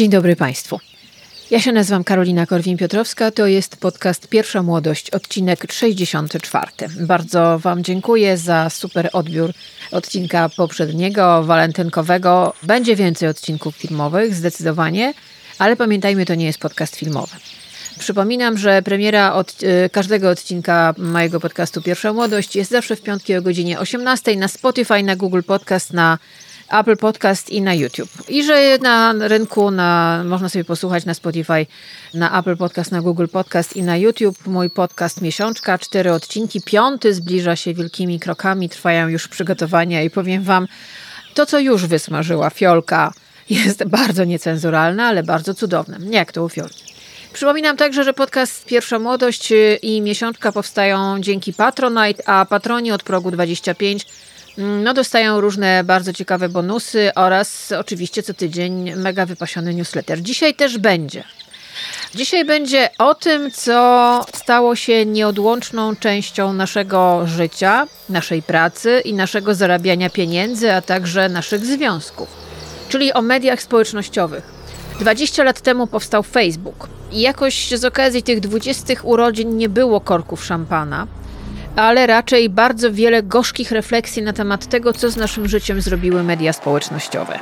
Dzień dobry Państwu. Ja się nazywam Karolina Korwin-Piotrowska, to jest podcast Pierwsza Młodość, odcinek 64. Bardzo Wam dziękuję za super odbiór odcinka poprzedniego, walentynkowego. Będzie więcej odcinków filmowych, zdecydowanie, ale pamiętajmy, to nie jest podcast filmowy. Przypominam, że premiera od, y, każdego odcinka mojego podcastu Pierwsza Młodość jest zawsze w piątki o godzinie 18 na Spotify, na Google Podcast, na Apple Podcast i na YouTube. I że na rynku na, można sobie posłuchać na Spotify, na Apple Podcast, na Google Podcast i na YouTube. Mój podcast Miesiączka, cztery odcinki. Piąty zbliża się wielkimi krokami, trwają już przygotowania i powiem Wam, to co już wysmażyła Fiolka jest bardzo niecenzuralne, ale bardzo cudowne. Jak to u Fiolki. Przypominam także, że podcast Pierwsza Młodość i Miesiączka powstają dzięki Patronite, a patroni od progu 25 no, dostają różne bardzo ciekawe bonusy oraz oczywiście co tydzień mega wypasiony newsletter. Dzisiaj też będzie. Dzisiaj będzie o tym, co stało się nieodłączną częścią naszego życia, naszej pracy i naszego zarabiania pieniędzy, a także naszych związków, czyli o mediach społecznościowych. 20 lat temu powstał Facebook i jakoś z okazji tych 20 urodzin nie było korków szampana ale raczej bardzo wiele gorzkich refleksji na temat tego, co z naszym życiem zrobiły media społecznościowe.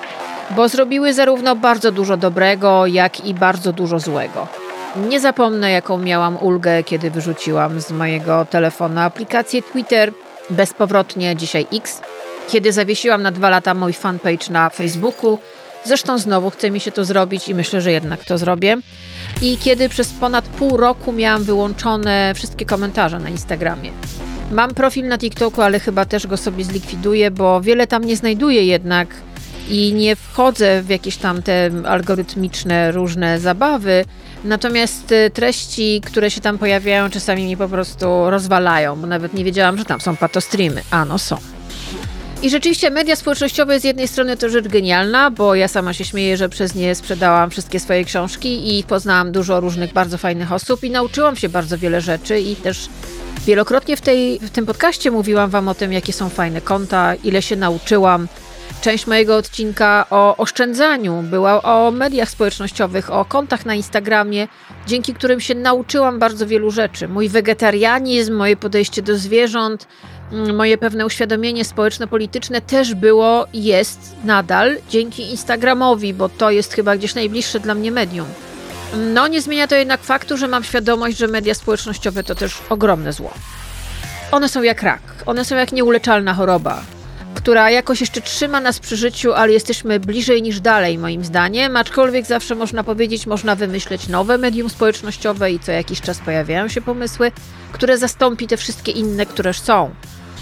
Bo zrobiły zarówno bardzo dużo dobrego, jak i bardzo dużo złego. Nie zapomnę, jaką miałam ulgę, kiedy wyrzuciłam z mojego telefonu aplikację Twitter, bezpowrotnie dzisiaj X, kiedy zawiesiłam na dwa lata mój fanpage na Facebooku. Zresztą znowu chce mi się to zrobić i myślę, że jednak to zrobię. I kiedy przez ponad pół roku miałam wyłączone wszystkie komentarze na Instagramie. Mam profil na TikToku, ale chyba też go sobie zlikwiduję, bo wiele tam nie znajduję jednak i nie wchodzę w jakieś tam te algorytmiczne różne zabawy. Natomiast y, treści, które się tam pojawiają, czasami mi po prostu rozwalają, bo nawet nie wiedziałam, że tam są patostreamy. A no są. I rzeczywiście media społecznościowe z jednej strony to rzecz genialna, bo ja sama się śmieję, że przez nie sprzedałam wszystkie swoje książki i poznałam dużo różnych bardzo fajnych osób i nauczyłam się bardzo wiele rzeczy i też Wielokrotnie w, tej, w tym podcaście mówiłam Wam o tym, jakie są fajne konta, ile się nauczyłam. Część mojego odcinka o oszczędzaniu była o mediach społecznościowych, o kontach na Instagramie, dzięki którym się nauczyłam bardzo wielu rzeczy. Mój wegetarianizm, moje podejście do zwierząt, moje pewne uświadomienie społeczno-polityczne też było, jest nadal dzięki Instagramowi, bo to jest chyba gdzieś najbliższe dla mnie medium. No, nie zmienia to jednak faktu, że mam świadomość, że media społecznościowe to też ogromne zło. One są jak rak, one są jak nieuleczalna choroba, która jakoś jeszcze trzyma nas przy życiu, ale jesteśmy bliżej niż dalej, moim zdaniem. Aczkolwiek zawsze można powiedzieć, można wymyśleć nowe medium społecznościowe i co jakiś czas pojawiają się pomysły, które zastąpi te wszystkie inne, które są.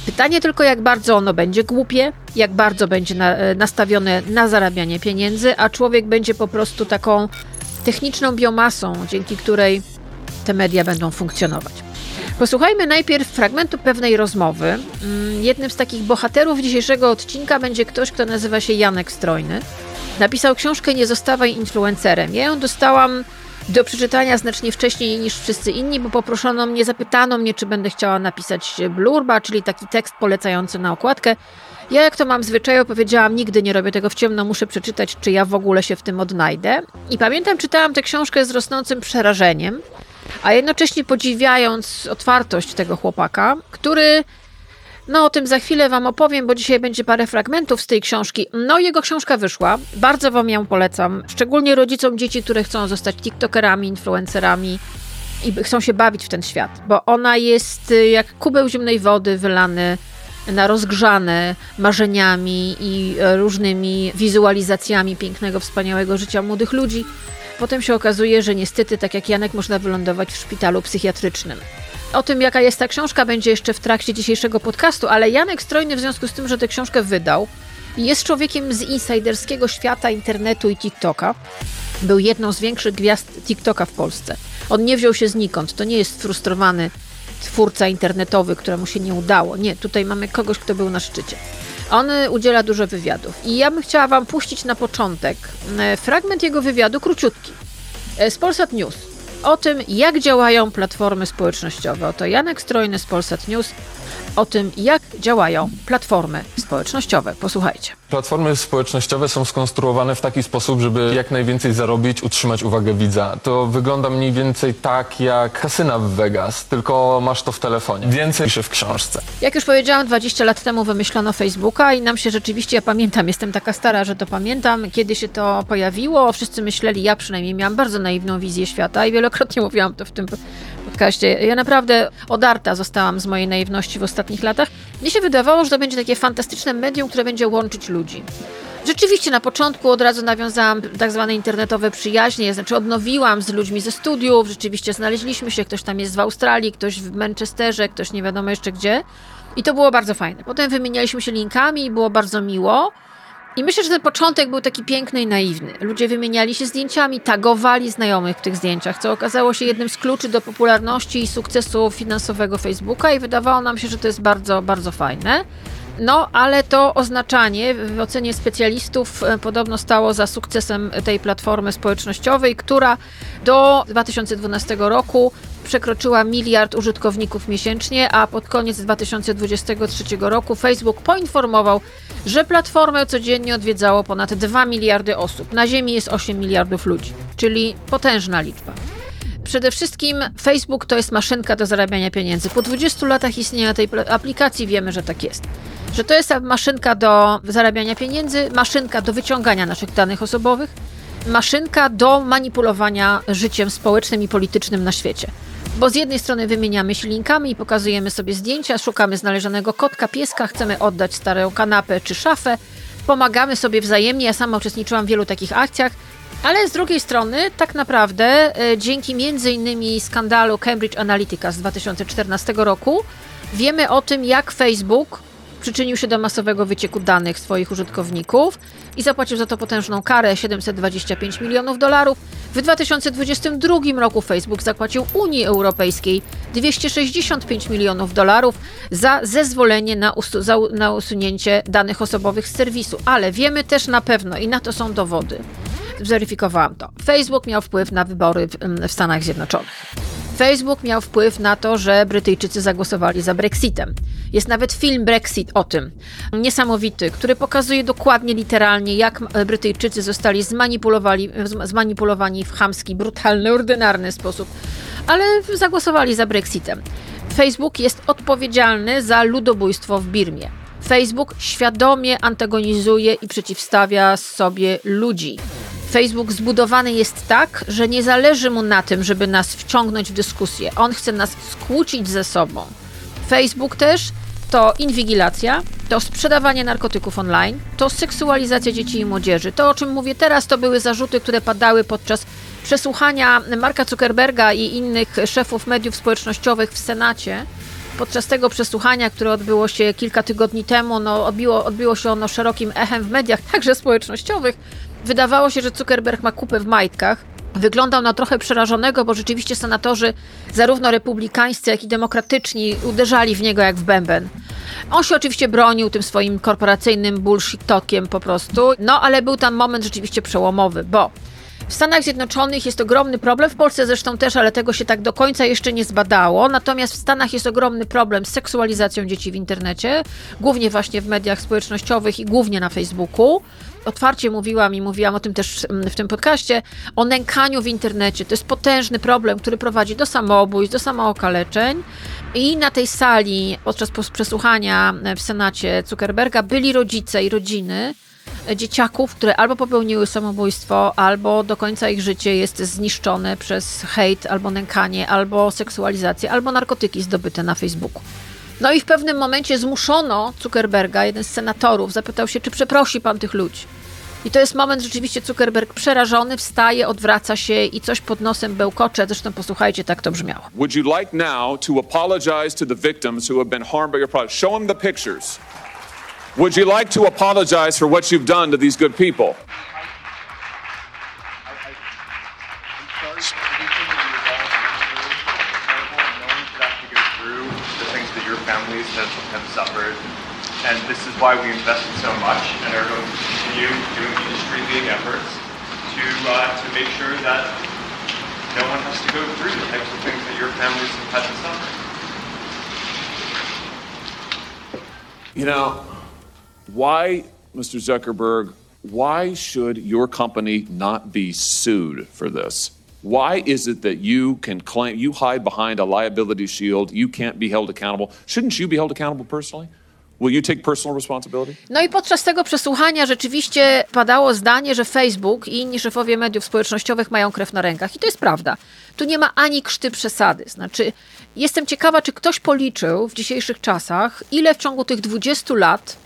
Pytanie tylko, jak bardzo ono będzie głupie, jak bardzo będzie na, e, nastawione na zarabianie pieniędzy, a człowiek będzie po prostu taką techniczną biomasą, dzięki której te media będą funkcjonować. Posłuchajmy najpierw fragmentu pewnej rozmowy. Mm, jednym z takich bohaterów dzisiejszego odcinka będzie ktoś, kto nazywa się Janek Strojny. Napisał książkę Nie zostawaj influencerem. Ja ją dostałam do przeczytania znacznie wcześniej niż wszyscy inni, bo poproszono mnie, zapytano mnie, czy będę chciała napisać blurba, czyli taki tekst polecający na okładkę. Ja jak to mam zwyczaju, powiedziałam, nigdy nie robię tego w ciemno, muszę przeczytać, czy ja w ogóle się w tym odnajdę. I pamiętam, czytałam tę książkę z rosnącym przerażeniem, a jednocześnie podziwiając otwartość tego chłopaka, który no o tym za chwilę Wam opowiem, bo dzisiaj będzie parę fragmentów z tej książki. No jego książka wyszła, bardzo Wam ją polecam, szczególnie rodzicom dzieci, które chcą zostać tiktokerami, influencerami i chcą się bawić w ten świat, bo ona jest y, jak kubeł zimnej wody wylany na rozgrzane marzeniami i e, różnymi wizualizacjami pięknego, wspaniałego życia młodych ludzi. Potem się okazuje, że niestety, tak jak Janek, można wylądować w szpitalu psychiatrycznym. O tym, jaka jest ta książka, będzie jeszcze w trakcie dzisiejszego podcastu, ale Janek Strojny, w związku z tym, że tę książkę wydał, jest człowiekiem z insiderskiego świata internetu i TikToka. Był jedną z większych gwiazd TikToka w Polsce. On nie wziął się znikąd. To nie jest frustrowany twórca internetowy, któremu się nie udało. Nie, tutaj mamy kogoś, kto był na szczycie. On y, udziela dużo wywiadów. I ja bym chciała Wam puścić na początek y, fragment jego wywiadu, króciutki, y, z Polsat News. O tym, jak działają platformy społecznościowe. Oto Janek Strojny z Polsat News o tym, jak działają platformy społecznościowe. Posłuchajcie. Platformy społecznościowe są skonstruowane w taki sposób, żeby jak najwięcej zarobić, utrzymać uwagę widza. To wygląda mniej więcej tak jak kasyna w Vegas, tylko masz to w telefonie. Więcej pisze w książce. Jak już powiedziałam, 20 lat temu wymyślono Facebooka i nam się rzeczywiście, ja pamiętam, jestem taka stara, że to pamiętam, kiedy się to pojawiło, wszyscy myśleli, ja przynajmniej miałam bardzo naiwną wizję świata i wielokrotnie mówiłam to w tym podcaście. Ja naprawdę odarta zostałam z mojej naiwności w ostatnich latach. Mnie się wydawało, że to będzie takie fantastyczne medium, które będzie łączyć ludzi. Rzeczywiście na początku od razu nawiązałam tak zwane internetowe przyjaźnie, znaczy odnowiłam z ludźmi ze studiów, rzeczywiście znaleźliśmy się, ktoś tam jest w Australii, ktoś w Manchesterze, ktoś nie wiadomo jeszcze gdzie. I to było bardzo fajne. Potem wymienialiśmy się linkami i było bardzo miło. I myślę, że ten początek był taki piękny i naiwny. Ludzie wymieniali się zdjęciami, tagowali znajomych w tych zdjęciach, co okazało się jednym z kluczy do popularności i sukcesu finansowego Facebooka i wydawało nam się, że to jest bardzo, bardzo fajne. No, ale to oznaczanie w ocenie specjalistów e, podobno stało za sukcesem tej platformy społecznościowej, która do 2012 roku przekroczyła miliard użytkowników miesięcznie, a pod koniec 2023 roku Facebook poinformował, że platformę codziennie odwiedzało ponad 2 miliardy osób. Na Ziemi jest 8 miliardów ludzi, czyli potężna liczba. Przede wszystkim Facebook to jest maszynka do zarabiania pieniędzy. Po 20 latach istnienia tej aplikacji wiemy, że tak jest. Że to jest maszynka do zarabiania pieniędzy, maszynka do wyciągania naszych danych osobowych, maszynka do manipulowania życiem społecznym i politycznym na świecie. Bo z jednej strony wymieniamy się linkami i pokazujemy sobie zdjęcia, szukamy znalezionego kotka, pieska, chcemy oddać starą kanapę czy szafę, pomagamy sobie wzajemnie. Ja sama uczestniczyłam w wielu takich akcjach, ale z drugiej strony, tak naprawdę, e, dzięki między innymi skandalu Cambridge Analytica z 2014 roku, wiemy o tym, jak Facebook przyczynił się do masowego wycieku danych swoich użytkowników i zapłacił za to potężną karę 725 milionów dolarów. W 2022 roku Facebook zapłacił Unii Europejskiej 265 milionów dolarów za zezwolenie na, usu za, na usunięcie danych osobowych z serwisu. Ale wiemy też na pewno, i na to są dowody, zweryfikowałam to, Facebook miał wpływ na wybory w, w Stanach Zjednoczonych. Facebook miał wpływ na to, że Brytyjczycy zagłosowali za Brexitem. Jest nawet film Brexit o tym. Niesamowity, który pokazuje dokładnie, literalnie, jak Brytyjczycy zostali zmanipulowani, zmanipulowani w chamski, brutalny, ordynarny sposób. Ale zagłosowali za Brexitem. Facebook jest odpowiedzialny za ludobójstwo w Birmie. Facebook świadomie antagonizuje i przeciwstawia sobie ludzi. Facebook zbudowany jest tak, że nie zależy mu na tym, żeby nas wciągnąć w dyskusję. On chce nas skłócić ze sobą. Facebook też to inwigilacja, to sprzedawanie narkotyków online, to seksualizacja dzieci i młodzieży. To, o czym mówię teraz, to były zarzuty, które padały podczas przesłuchania Marka Zuckerberga i innych szefów mediów społecznościowych w Senacie. Podczas tego przesłuchania, które odbyło się kilka tygodni temu, no, odbiło, odbiło się ono szerokim echem w mediach, także społecznościowych. Wydawało się, że Zuckerberg ma kupę w majtkach. Wyglądał na trochę przerażonego, bo rzeczywiście senatorzy, zarówno republikańscy, jak i demokratyczni, uderzali w niego jak w bęben. On się oczywiście bronił tym swoim korporacyjnym bullshit tokiem po prostu, no ale był tam moment rzeczywiście przełomowy, bo w Stanach Zjednoczonych jest ogromny problem, w Polsce zresztą też, ale tego się tak do końca jeszcze nie zbadało. Natomiast w Stanach jest ogromny problem z seksualizacją dzieci w internecie, głównie właśnie w mediach społecznościowych i głównie na Facebooku otwarcie mówiłam i mówiłam o tym też mm, w tym podcaście, o nękaniu w internecie. To jest potężny problem, który prowadzi do samobójstw, do samookaleczeń. I na tej sali podczas przesłuchania w Senacie Zuckerberga byli rodzice i rodziny dzieciaków, które albo popełniły samobójstwo, albo do końca ich życie jest zniszczone przez hejt, albo nękanie, albo seksualizację, albo narkotyki zdobyte na Facebooku. No i w pewnym momencie zmuszono Zuckerberga, jeden z senatorów, zapytał się, czy przeprosi pan tych ludzi. I to jest moment rzeczywiście Zuckerberg przerażony, wstaje, odwraca się i coś pod nosem bełkocze. Zresztą posłuchajcie, tak to brzmiało. Would you like now to apologize to the victims who have been harmed by your product? Show them the pictures. Would you like to apologize for what you've done to these good people? families have, to go through the things that your families have suffered. And this is why we invested so much and are going to continue doing industry-leading efforts to, uh, to make sure that no one has to go through the types of things that your families have had to suffer. You know, why, Mr. Zuckerberg, why should your company not be sued for this? Why is it that you can claim, you hide behind a liability shield, you can't be held accountable? Shouldn't you be held accountable personally? Will you take personal responsibility? No i podczas tego przesłuchania rzeczywiście padało zdanie, że Facebook i inni szefowie mediów społecznościowych mają krew na rękach. I to jest prawda. Tu nie ma ani krzty przesady. Znaczy, jestem ciekawa, czy ktoś policzył w dzisiejszych czasach, ile w ciągu tych 20 lat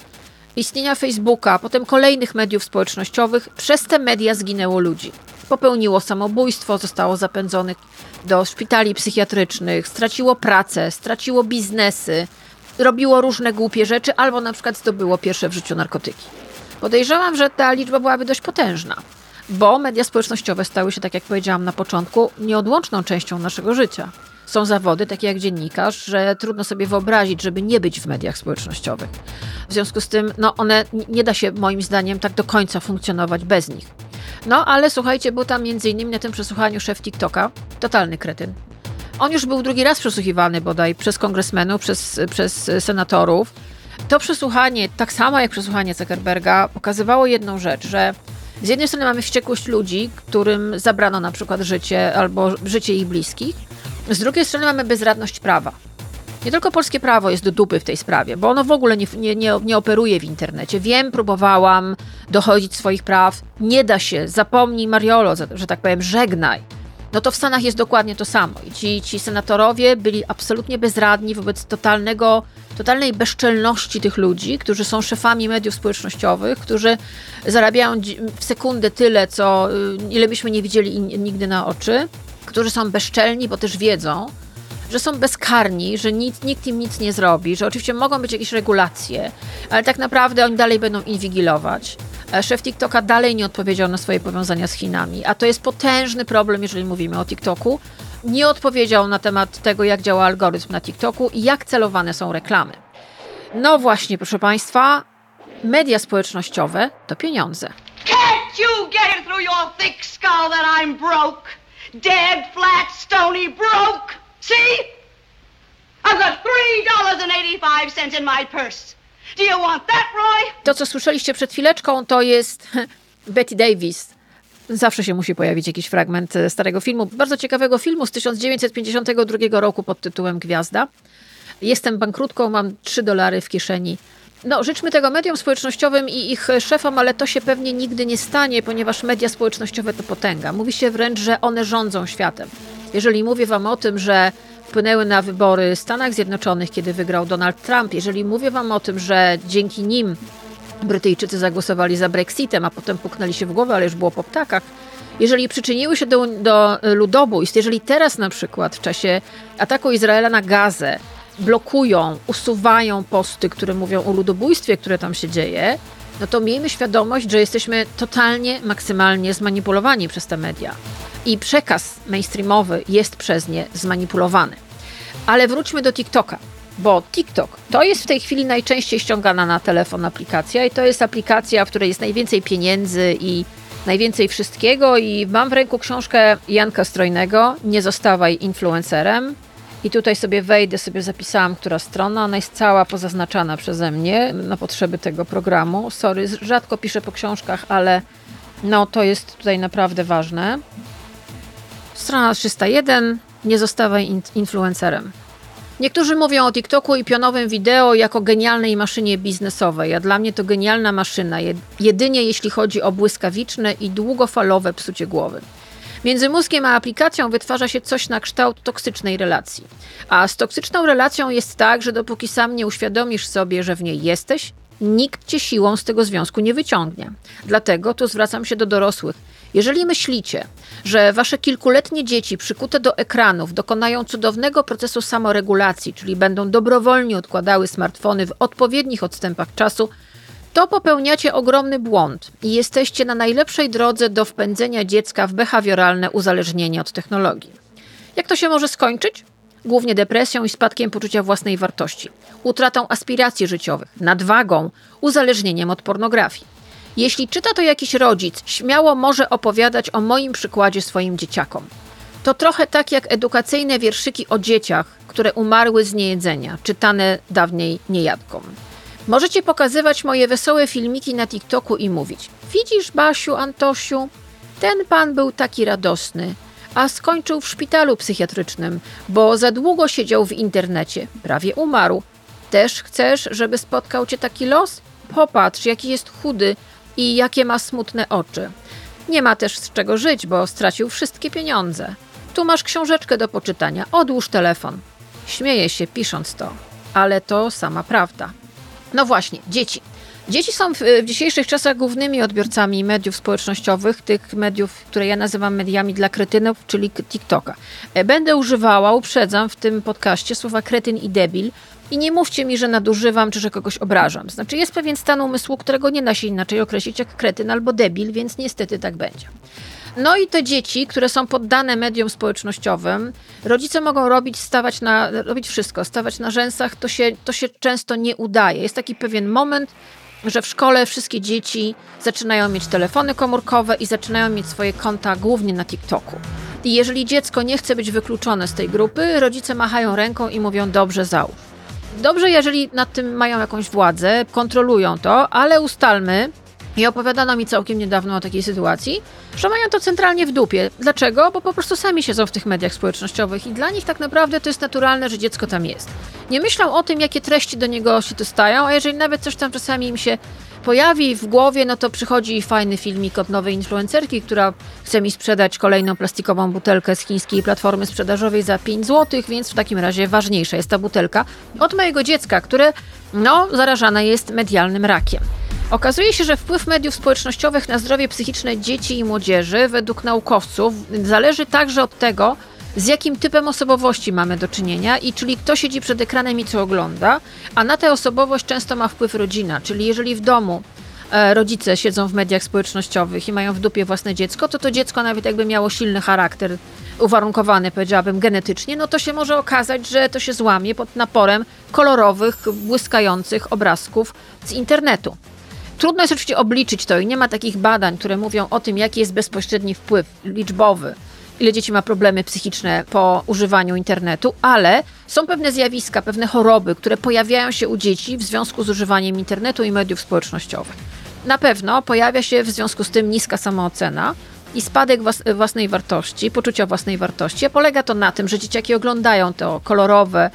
istnienia Facebooka, potem kolejnych mediów społecznościowych, przez te media zginęło ludzi. Popełniło samobójstwo, zostało zapędzonych do szpitali psychiatrycznych, straciło pracę, straciło biznesy, robiło różne głupie rzeczy, albo na przykład zdobyło pierwsze w życiu narkotyki. Podejrzewam, że ta liczba byłaby dość potężna, bo media społecznościowe stały się, tak jak powiedziałam na początku, nieodłączną częścią naszego życia. Są zawody, takie jak dziennikarz, że trudno sobie wyobrazić, żeby nie być w mediach społecznościowych. W związku z tym, no one nie da się moim zdaniem tak do końca funkcjonować bez nich. No ale słuchajcie, był tam między innymi na tym przesłuchaniu szef TikToka, totalny kretyn. On już był drugi raz przesłuchiwany bodaj przez kongresmenów, przez, przez senatorów. To przesłuchanie, tak samo jak przesłuchanie Zuckerberga, pokazywało jedną rzecz, że z jednej strony mamy wściekłość ludzi, którym zabrano na przykład życie albo życie ich bliskich, z drugiej strony mamy bezradność prawa. Nie tylko polskie prawo jest do dupy w tej sprawie, bo ono w ogóle nie, nie, nie, nie, operuje w internecie. Wiem, próbowałam dochodzić swoich praw. Nie da się. Zapomnij Mariolo, że tak powiem, żegnaj. No to w Stanach jest dokładnie to samo. I ci, ci senatorowie byli absolutnie bezradni wobec totalnego, totalnej bezczelności tych ludzi, którzy są szefami mediów społecznościowych, którzy zarabiają w sekundę tyle, co y, ile byśmy nie widzieli nigdy na oczy, którzy są bezczelni, bo też wiedzą, że są bezkarni, że nic, nikt im nic nie zrobi, że oczywiście mogą być jakieś regulacje, ale tak naprawdę oni dalej będą inwigilować. E, szef TikToka dalej nie odpowiedział na swoje powiązania z Chinami, a to jest potężny problem, jeżeli mówimy o TikToku. Nie odpowiedział na temat tego, jak działa algorytm na TikToku i jak celowane są reklamy. No właśnie, proszę Państwa, media społecznościowe to pieniądze. Can't you get it through your thick skull that I'm broke? Dead, flat, stony broke! See? I've got $3.85 in my purse. Do you want that, Roy? To, co słyszeliście przed chwileczką, to jest Betty Davis. Zawsze się musi pojawić jakiś fragment e, starego filmu, bardzo ciekawego filmu z 1952 roku pod tytułem Gwiazda. Jestem bankrutką, mam 3 dolary w kieszeni. No, życzmy tego mediom społecznościowym i ich szefom, ale to się pewnie nigdy nie stanie, ponieważ media społecznościowe to potęga. Mówi się wręcz, że one rządzą światem. Jeżeli mówię Wam o tym, że wpłynęły na wybory w Stanach Zjednoczonych, kiedy wygrał Donald Trump, jeżeli mówię Wam o tym, że dzięki nim Brytyjczycy zagłosowali za Brexitem, a potem puknęli się w głowę, ale już było po ptakach, jeżeli przyczyniły się do, do ludobójstw, jeżeli teraz na przykład w czasie ataku Izraela na Gazę blokują, usuwają posty, które mówią o ludobójstwie, które tam się dzieje, no to miejmy świadomość, że jesteśmy totalnie, maksymalnie zmanipulowani przez te media i przekaz mainstreamowy jest przez nie zmanipulowany. Ale wróćmy do TikToka, bo TikTok to jest w tej chwili najczęściej ściągana na telefon aplikacja i to jest aplikacja, w której jest najwięcej pieniędzy i najwięcej wszystkiego i mam w ręku książkę Janka Strojnego Nie zostawaj influencerem. I tutaj sobie wejdę, sobie zapisałam, która strona. Ona jest cała pozaznaczana przeze mnie na potrzeby tego programu. Sorry, rzadko piszę po książkach, ale no to jest tutaj naprawdę ważne. Strona 301. Nie zostawaj influencerem. Niektórzy mówią o TikToku i pionowym wideo jako genialnej maszynie biznesowej, a dla mnie to genialna maszyna, jedynie jeśli chodzi o błyskawiczne i długofalowe psucie głowy. Między mózgiem a aplikacją wytwarza się coś na kształt toksycznej relacji. A z toksyczną relacją jest tak, że dopóki sam nie uświadomisz sobie, że w niej jesteś, nikt cię siłą z tego związku nie wyciągnie. Dlatego tu zwracam się do dorosłych. Jeżeli myślicie, że wasze kilkuletnie dzieci przykute do ekranów dokonają cudownego procesu samoregulacji, czyli będą dobrowolnie odkładały smartfony w odpowiednich odstępach czasu, to popełniacie ogromny błąd i jesteście na najlepszej drodze do wpędzenia dziecka w behawioralne uzależnienie od technologii. Jak to się może skończyć? Głównie depresją i spadkiem poczucia własnej wartości, utratą aspiracji życiowych, nadwagą, uzależnieniem od pornografii. Jeśli czyta to jakiś rodzic, śmiało może opowiadać o moim przykładzie swoim dzieciakom. To trochę tak jak edukacyjne wierszyki o dzieciach, które umarły z niejedzenia, czytane dawniej niejadkom. Możecie pokazywać moje wesołe filmiki na TikToku i mówić: Widzisz, Basiu, Antosiu, ten pan był taki radosny, a skończył w szpitalu psychiatrycznym, bo za długo siedział w internecie, prawie umarł. Też chcesz, żeby spotkał cię taki los? Popatrz, jaki jest chudy i jakie ma smutne oczy. Nie ma też z czego żyć, bo stracił wszystkie pieniądze. Tu masz książeczkę do poczytania, odłóż telefon. Śmieje się pisząc to, ale to sama prawda. No właśnie, dzieci. Dzieci są w, w, dzisiejszych czasach głównymi odbiorcami mediów społecznościowych, tych mediów, które ja nazywam mediami dla kretynów, czyli TikToka. E, będę używała, uprzedzam w tym podcaście słowa kretyn i debil, i nie mówcie mi, że nadużywam czy że kogoś obrażam. Znaczy, jest pewien stan umysłu, którego nie da się inaczej określić jak kretyn albo debil, więc niestety tak będzie. No i te dzieci, które są poddane mediom społecznościowym, rodzice mogą robić, stawać na, robić wszystko, stawać na rzęsach, to się, to się często nie udaje. Jest taki pewien moment, że w szkole wszystkie dzieci zaczynają mieć telefony komórkowe i zaczynają mieć swoje konta głównie na TikToku. I jeżeli dziecko nie chce być wykluczone z tej grupy, rodzice machają ręką i mówią: Dobrze, załóż. Dobrze, jeżeli nad tym mają jakąś władzę, kontrolują to, ale ustalmy, i opowiadano mi całkiem niedawno o takiej sytuacji, że mają to centralnie w dupie. Dlaczego? Bo po prostu sami siedzą w tych mediach społecznościowych i dla nich tak naprawdę to jest naturalne, że dziecko tam jest. Nie myślą o tym, jakie treści do niego się dostają, a jeżeli nawet coś tam czasami im się pojawi w głowie, no to przychodzi fajny filmik od nowej influencerki, która chce mi sprzedać kolejną plastikową butelkę z chińskiej platformy sprzedażowej za 5 zł, więc w takim razie ważniejsza jest ta butelka od mojego dziecka, które no, zarażane jest medialnym rakiem. Okazuje się, że wpływ mediów społecznościowych na zdrowie psychiczne dzieci i młodzieży, według naukowców, zależy także od tego, z jakim typem osobowości mamy do czynienia i czyli kto siedzi przed ekranem i co ogląda, a na tę osobowość często ma wpływ rodzina, czyli jeżeli w domu e, rodzice siedzą w mediach społecznościowych i mają w dupie własne dziecko, to to dziecko nawet jakby miało silny charakter, uwarunkowany powiedziałabym genetycznie, no to się może okazać, że to się złamie pod naporem kolorowych, błyskających obrazków z internetu. Trudno jest oczywiście obliczyć to i nie ma takich badań, które mówią o tym, jaki jest bezpośredni wpływ liczbowy, ile dzieci ma problemy psychiczne po używaniu internetu, ale są pewne zjawiska, pewne choroby, które pojawiają się u dzieci w związku z używaniem internetu i mediów społecznościowych. Na pewno pojawia się w związku z tym niska samoocena i spadek własnej wartości, poczucia własnej wartości. A polega to na tym, że dzieciaki oglądają to kolorowe,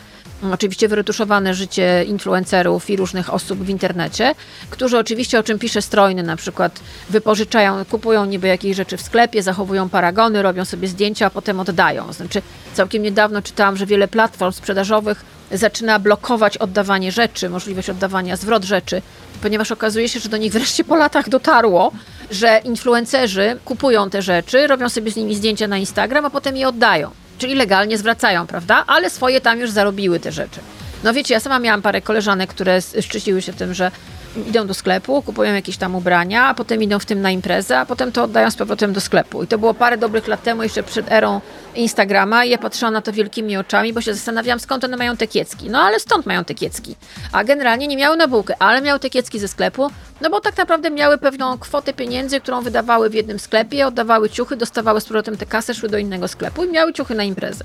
oczywiście wyretuszowane życie influencerów i różnych osób w internecie, którzy oczywiście, o czym pisze strojny, na przykład wypożyczają, kupują niby jakieś rzeczy w sklepie, zachowują paragony, robią sobie zdjęcia, a potem oddają. Znaczy, całkiem niedawno czytałam, że wiele platform sprzedażowych zaczyna blokować oddawanie rzeczy, możliwość oddawania zwrot rzeczy, ponieważ okazuje się, że do nich wreszcie po latach dotarło, że influencerzy kupują te rzeczy, robią sobie z nimi zdjęcia na Instagram, a potem je oddają czyli legalnie zwracają, prawda? Ale swoje tam już zarobiły te rzeczy. No wiecie, ja sama miałam parę koleżanek, które szczyciły się tym, że idą do sklepu, kupują jakieś tam ubrania, a potem idą w tym na imprezę, a potem to oddają z powrotem do sklepu. I to było parę dobrych lat temu, jeszcze przed erą Instagrama i ja patrzyłam na to wielkimi oczami, bo się zastanawiałam, skąd one mają te kiecki. No ale stąd mają te kiecki. A generalnie nie miały na bułkę, ale miały te kiecki ze sklepu, no bo tak naprawdę miały pewną kwotę pieniędzy, którą wydawały w jednym sklepie, oddawały ciuchy, dostawały z powrotem tę kasę, szły do innego sklepu i miały ciuchy na imprezę.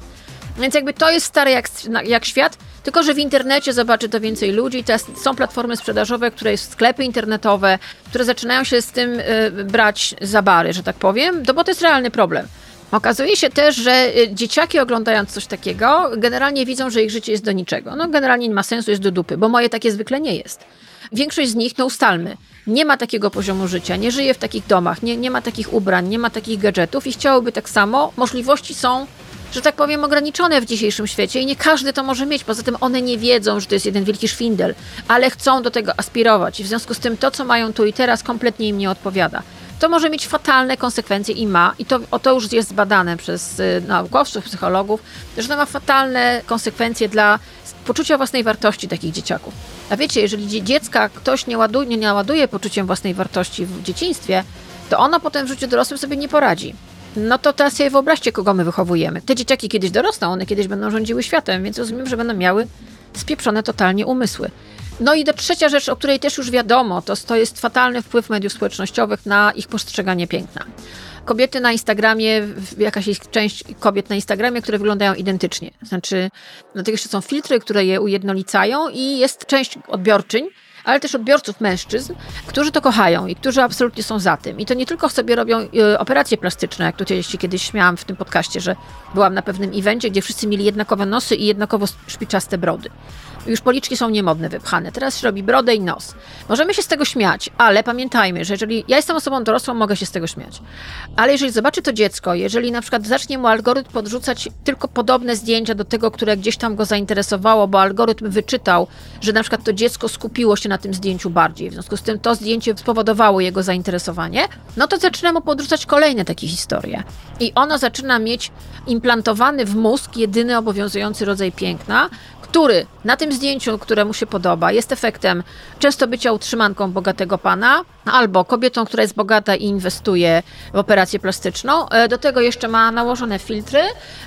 Więc jakby to jest stare jak, jak świat, tylko że w internecie zobaczy to więcej ludzi. Teraz są platformy sprzedażowe, które są sklepy internetowe, które zaczynają się z tym y, brać za bary, że tak powiem, to bo to jest realny problem. Okazuje się też, że y, dzieciaki oglądając coś takiego, generalnie widzą, że ich życie jest do niczego. No generalnie nie ma sensu, jest do dupy, bo moje takie zwykle nie jest. Większość z nich, no ustalmy, nie ma takiego poziomu życia, nie żyje w takich domach, nie, nie ma takich ubrań, nie ma takich gadżetów i chciałoby tak samo. Możliwości są że tak powiem, ograniczone w dzisiejszym świecie i nie każdy to może mieć. Poza tym one nie wiedzą, że to jest jeden wielki szwindel, ale chcą do tego aspirować i w związku z tym to, co mają tu i teraz, kompletnie im nie odpowiada. To może mieć fatalne konsekwencje i ma, i to, o to już jest zbadane przez y, naukowców, psychologów, że to ma fatalne konsekwencje dla poczucia własnej wartości takich dzieciaków. A wiecie, jeżeli dziecka ktoś nie ładuje, nie naładuje poczuciem własnej wartości w dzieciństwie, to ono potem w życiu dorosłym sobie nie poradzi. No to teraz sobie wyobraźcie, kogo my wychowujemy. Te dzieciaki kiedyś dorosną, one kiedyś będą rządziły światem, więc rozumiem, że będą miały spieprzone totalnie umysły. No i do trzecia rzecz, o której też już wiadomo, to, to jest fatalny wpływ mediów społecznościowych na ich postrzeganie piękna. Kobiety na Instagramie, jakaś część kobiet na Instagramie, które wyglądają identycznie. Znaczy, do tego jeszcze są filtry, które je ujednolicają i jest część odbiorczyń, ale też odbiorców mężczyzn, którzy to kochają i którzy absolutnie są za tym. I to nie tylko sobie robią y, operacje plastyczne, jak tutaj się kiedyś śmiałam w tym podcaście, że byłam na pewnym evencie, gdzie wszyscy mieli jednakowe nosy i jednakowo szpiczaste brody. Już policzki są niemodne, wypchane. Teraz się robi brodę i nos. Możemy się z tego śmiać, ale pamiętajmy, że jeżeli ja jestem osobą dorosłą, mogę się z tego śmiać. Ale jeżeli zobaczy to dziecko, jeżeli na przykład zacznie mu algorytm podrzucać tylko podobne zdjęcia do tego, które gdzieś tam go zainteresowało, bo algorytm wyczytał, że na przykład to dziecko skupiło się na tym zdjęciu bardziej, w związku z tym to zdjęcie spowodowało jego zainteresowanie, no to zaczyna mu podrzucać kolejne takie historie. I ono zaczyna mieć implantowany w mózg jedyny obowiązujący rodzaj piękna, który na tym zdjęciu, które mu się podoba, jest efektem często bycia utrzymanką bogatego pana, albo kobietą, która jest bogata i inwestuje w operację plastyczną. E, do tego jeszcze ma nałożone filtry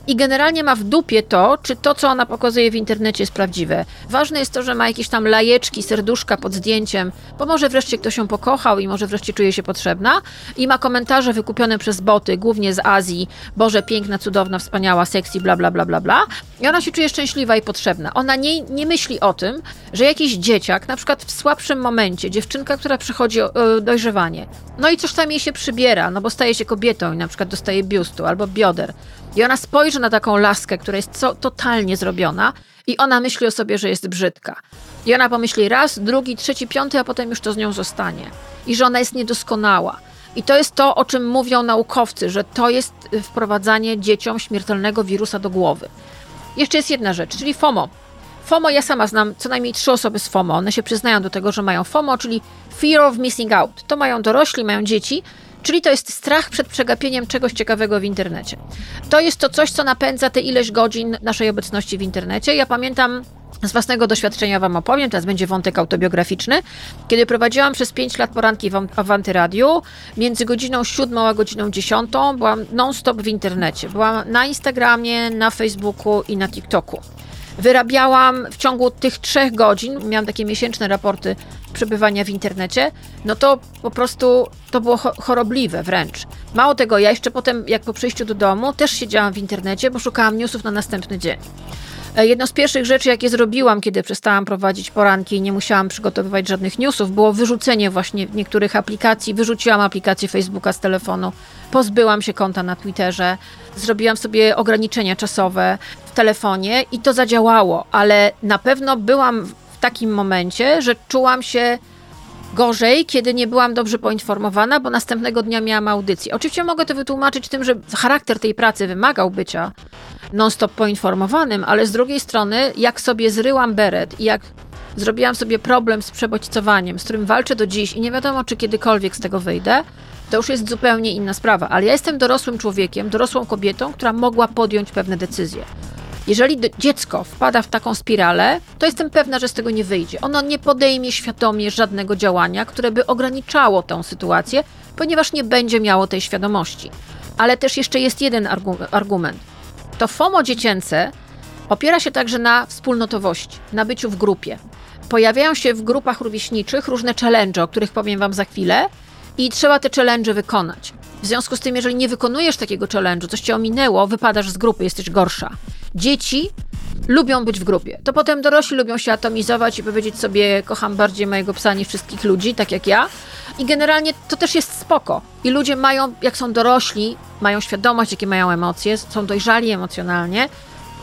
i generalnie ma w dupie to, czy to, co ona pokazuje w internecie jest prawdziwe. Ważne jest to, że ma jakieś tam lajeczki, serduszka pod zdjęciem, bo może wreszcie ktoś ją pokochał i może wreszcie czuje się potrzebna i ma komentarze wykupione przez boty, głównie z Azji, Boże, piękna, cudowna, wspaniała, sexy, bla, bla, bla, bla, bla. I ona się czuje szczęśliwa i potrzebna. Ona nie, nie myśli o tym, że jakiś dzieciak, na przykład w słabszym momencie, dziewczynka, która przychodzi o, dojrzewanie. No i coś tam jej się przybiera, no bo staje się kobietą i na przykład dostaje biustu albo bioder. I ona spojrzy na taką laskę, która jest co, totalnie zrobiona i ona myśli o sobie, że jest brzydka. I ona pomyśli raz, drugi, trzeci, piąty, a potem już to z nią zostanie. I że ona jest niedoskonała. I to jest to, o czym mówią naukowcy, że to jest wprowadzanie dzieciom śmiertelnego wirusa do głowy. Jeszcze jest jedna rzecz, czyli FOMO. FOMO, ja sama znam co najmniej trzy osoby z FOMO. One się przyznają do tego, że mają FOMO, czyli Fear of Missing Out. To mają dorośli, mają dzieci, czyli to jest strach przed przegapieniem czegoś ciekawego w internecie. To jest to coś, co napędza te ileś godzin naszej obecności w internecie. Ja pamiętam z własnego doświadczenia Wam opowiem, teraz będzie wątek autobiograficzny. Kiedy prowadziłam przez 5 lat poranki w Awanty Radiu, między godziną 7 a godziną 10 byłam non-stop w internecie. Byłam na Instagramie, na Facebooku i na TikToku. Wyrabiałam w ciągu tych trzech godzin, miałam takie miesięczne raporty przebywania w internecie, no to po prostu to było chorobliwe wręcz. Mało tego, ja jeszcze potem, jak po przyjściu do domu, też siedziałam w internecie, bo szukałam newsów na następny dzień. E, jedną z pierwszych rzeczy, jakie zrobiłam, kiedy przestałam prowadzić poranki i nie musiałam przygotowywać żadnych newsów, było wyrzucenie właśnie niektórych aplikacji. Wyrzuciłam aplikację Facebooka z telefonu, pozbyłam się konta na Twitterze, zrobiłam sobie ograniczenia czasowe telefonie i to zadziałało, ale na pewno byłam w takim momencie, że czułam się gorzej, kiedy nie byłam dobrze poinformowana, bo następnego dnia miałam audycję. Oczywiście mogę to wytłumaczyć tym, że charakter tej pracy wymagał bycia non-stop poinformowanym, ale z drugiej strony, jak sobie zryłam beret i jak zrobiłam sobie problem z przebodźcowaniem, z którym walczę do dziś i nie wiadomo, czy kiedykolwiek z tego wyjdę, to już jest zupełnie inna sprawa. Ale ja jestem dorosłym człowiekiem, dorosłą kobietą, która mogła podjąć pewne decyzje. Jeżeli dziecko wpada w taką spiralę, to jestem pewna, że z tego nie wyjdzie. Ono nie podejmie świadomie żadnego działania, które by ograniczało tę sytuację, ponieważ nie będzie miało tej świadomości. Ale też jeszcze jest jeden argument. To FOMO dziecięce opiera się także na wspólnotowości, na byciu w grupie. Pojawiają się w grupach rówieśniczych różne challenge, o których powiem Wam za chwilę, i trzeba te challenge wykonać. W związku z tym, jeżeli nie wykonujesz takiego challenge'u, coś cię ominęło, wypadasz z grupy, jesteś gorsza. Dzieci lubią być w grupie. To potem dorośli lubią się atomizować i powiedzieć sobie, kocham bardziej mojego psa niż wszystkich ludzi, tak jak ja. I generalnie to też jest spoko. I ludzie mają, jak są dorośli, mają świadomość, jakie mają emocje, są dojrzali emocjonalnie,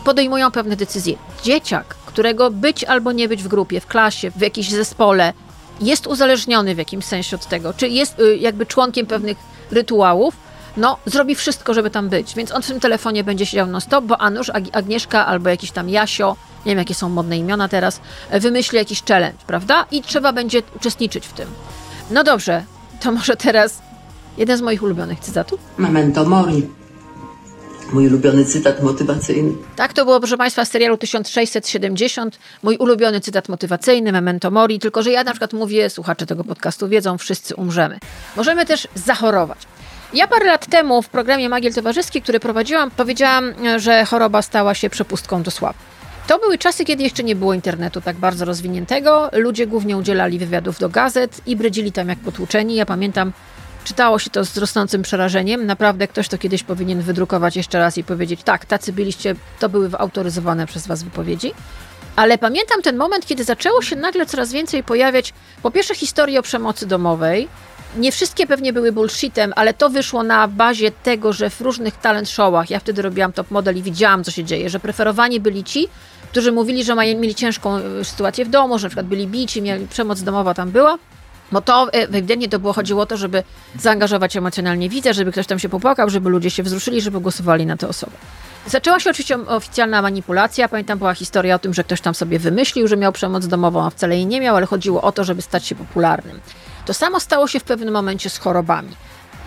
podejmują pewne decyzje. Dzieciak, którego być albo nie być w grupie, w klasie, w jakimś zespole, jest uzależniony w jakimś sensie od tego, czy jest y, jakby członkiem pewnych rytuałów, no, zrobi wszystko, żeby tam być. Więc on w tym telefonie będzie siedział non stop, bo Anusz, Agnieszka albo jakiś tam Jasio, nie wiem jakie są modne imiona teraz, wymyśli jakiś challenge, prawda? I trzeba będzie uczestniczyć w tym. No dobrze, to może teraz jeden z moich ulubionych cytatów. Memento mori. Mój ulubiony cytat motywacyjny. Tak, to było, proszę Państwa, z serialu 1670. Mój ulubiony cytat motywacyjny, Memento Mori. Tylko, że ja na przykład mówię, słuchacze tego podcastu wiedzą, wszyscy umrzemy. Możemy też zachorować. Ja parę lat temu w programie Magiel Towarzyski, który prowadziłam, powiedziałam, że choroba stała się przepustką do sławy. To były czasy, kiedy jeszcze nie było internetu tak bardzo rozwiniętego. Ludzie głównie udzielali wywiadów do gazet i bredzili tam jak potłuczeni. Ja pamiętam, czytało się to z rosnącym przerażeniem. Naprawdę ktoś to kiedyś powinien wydrukować jeszcze raz i powiedzieć, tak, tacy byliście, to były autoryzowane przez was wypowiedzi. Ale pamiętam ten moment, kiedy zaczęło się nagle coraz więcej pojawiać, po pierwsze, historie o przemocy domowej. Nie wszystkie pewnie były bullshitem, ale to wyszło na bazie tego, że w różnych talent showach, ja wtedy robiłam top model i widziałam, co się dzieje, że preferowani byli ci, którzy mówili, że mieli ciężką e, sytuację w domu, że na przykład byli bici, mieli, przemoc domowa tam była. Bo to e, ewidentnie to było, chodziło o to, żeby zaangażować emocjonalnie widza, żeby ktoś tam się popłakał, żeby ludzie się wzruszyli, żeby głosowali na tę osobę. Zaczęła się oczywiście oficjalna manipulacja. Pamiętam, była historia o tym, że ktoś tam sobie wymyślił, że miał przemoc domową, a wcale jej nie miał, ale chodziło o to, żeby stać się popularnym. To samo stało się w pewnym momencie z chorobami.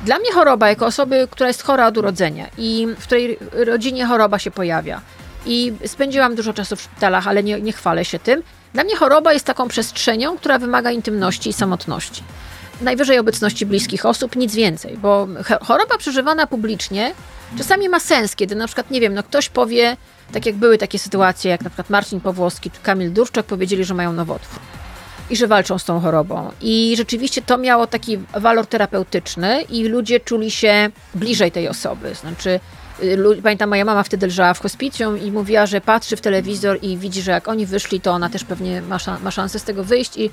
Dla mnie choroba, jako osoby, która jest chora od urodzenia i w której rodzinie choroba się pojawia, i spędziłam dużo czasu w szpitalach, ale nie, nie chwalę się tym. Dla mnie choroba jest taką przestrzenią, która wymaga intymności i samotności. Najwyżej obecności bliskich osób, nic więcej, bo choroba przeżywana publicznie czasami ma sens, kiedy na przykład, nie wiem, no ktoś powie, tak jak były takie sytuacje, jak na przykład Marcin Pawłowski czy Kamil Durczak powiedzieli, że mają nowotwór i że walczą z tą chorobą. I rzeczywiście to miało taki walor terapeutyczny i ludzie czuli się bliżej tej osoby. Znaczy, Y, pamiętam, moja mama wtedy leżała w hospicjum i mówiła, że patrzy w telewizor i widzi, że jak oni wyszli, to ona też pewnie ma, ma szansę z tego wyjść i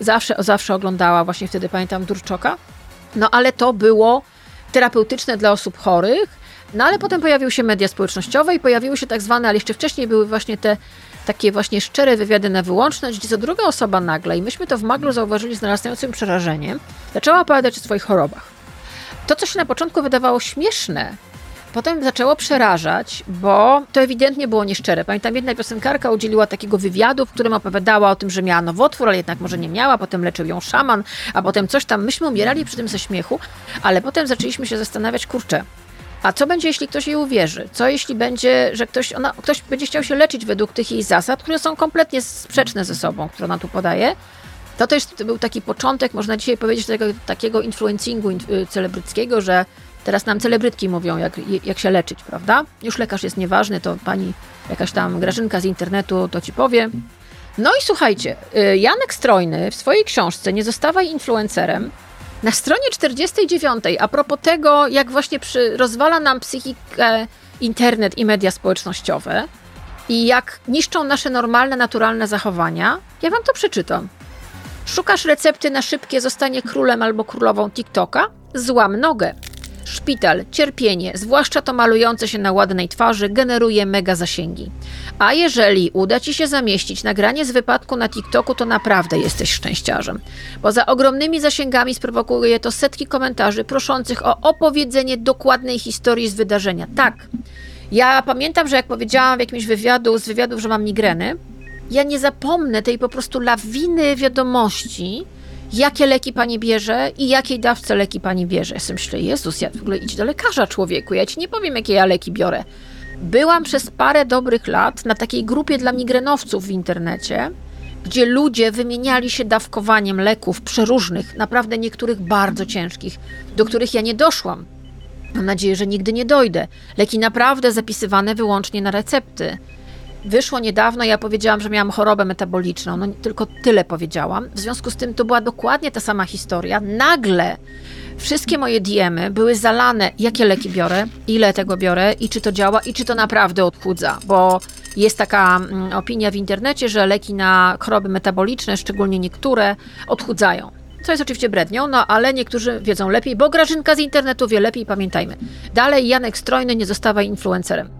zawsze, zawsze oglądała właśnie wtedy, pamiętam, Durczoka. No ale to było terapeutyczne dla osób chorych, no ale potem pojawiły się media społecznościowe i pojawiły się tak zwane, ale jeszcze wcześniej były właśnie te takie właśnie szczere wywiady na wyłączność, gdzie co druga osoba nagle, i myśmy to w Maglu zauważyli z narastającym przerażeniem, zaczęła opowiadać o swoich chorobach. To, co się na początku wydawało śmieszne, Potem zaczęło przerażać, bo to ewidentnie było nieszczere. Pamiętam, jedna piosenkarka udzieliła takiego wywiadu, w którym opowiadała o tym, że miała nowotwór, ale jednak może nie miała, potem leczył ją szaman, a potem coś tam. Myśmy umierali przy tym ze śmiechu, ale potem zaczęliśmy się zastanawiać, kurczę, a co będzie, jeśli ktoś jej uwierzy? Co jeśli będzie, że ktoś, ona, ktoś będzie chciał się leczyć według tych jej zasad, które są kompletnie sprzeczne ze sobą, które ona tu podaje? To też był taki początek, można dzisiaj powiedzieć, tego, takiego influencingu celebryckiego, że Teraz nam celebrytki mówią, jak, jak się leczyć, prawda? Już lekarz jest nieważny, to pani jakaś tam Grażynka z internetu to ci powie. No i słuchajcie, y, Janek Strojny w swojej książce Nie zostawaj influencerem na stronie 49, a propos tego, jak właśnie przy, rozwala nam psychikę internet i media społecznościowe i jak niszczą nasze normalne, naturalne zachowania, ja wam to przeczytam. Szukasz recepty na szybkie zostanie królem albo królową TikToka? Złam nogę. Szpital, cierpienie, zwłaszcza to malujące się na ładnej twarzy, generuje mega zasięgi. A jeżeli uda ci się zamieścić nagranie z wypadku na TikToku, to naprawdę jesteś szczęściarzem. Poza ogromnymi zasięgami sprowokuje to setki komentarzy proszących o opowiedzenie dokładnej historii z wydarzenia. Tak. Ja pamiętam, że jak powiedziałam w jakimś wywiadu, z wywiadów, że mam migreny, ja nie zapomnę tej po prostu lawiny wiadomości, jakie leki pani bierze i jakiej dawce leki pani bierze. Ja sobie myślę, Jezus, ja w ogóle idź do lekarza, człowieku, ja ci nie powiem, jakie ja leki biorę. Byłam przez parę dobrych lat na takiej grupie dla migrenowców w internecie, gdzie ludzie wymieniali się dawkowaniem leków przeróżnych, naprawdę niektórych bardzo ciężkich, do których ja nie doszłam. Mam nadzieję, że nigdy nie dojdę. Leki naprawdę zapisywane wyłącznie na recepty. Wyszło niedawno, ja powiedziałam, że miałam chorobę metaboliczną, no tylko tyle powiedziałam. W związku z tym to była dokładnie ta sama historia. Nagle wszystkie moje diemy były zalane, jakie leki biorę, ile tego biorę i czy to działa i czy to naprawdę odchudza, bo jest taka mm, opinia w internecie, że leki na choroby metaboliczne, szczególnie niektóre, odchudzają. Co jest oczywiście brednią, no ale niektórzy wiedzą lepiej, bo Grażynka z internetu wie lepiej, pamiętajmy. Dalej Janek Strojny nie zostawa influencerem.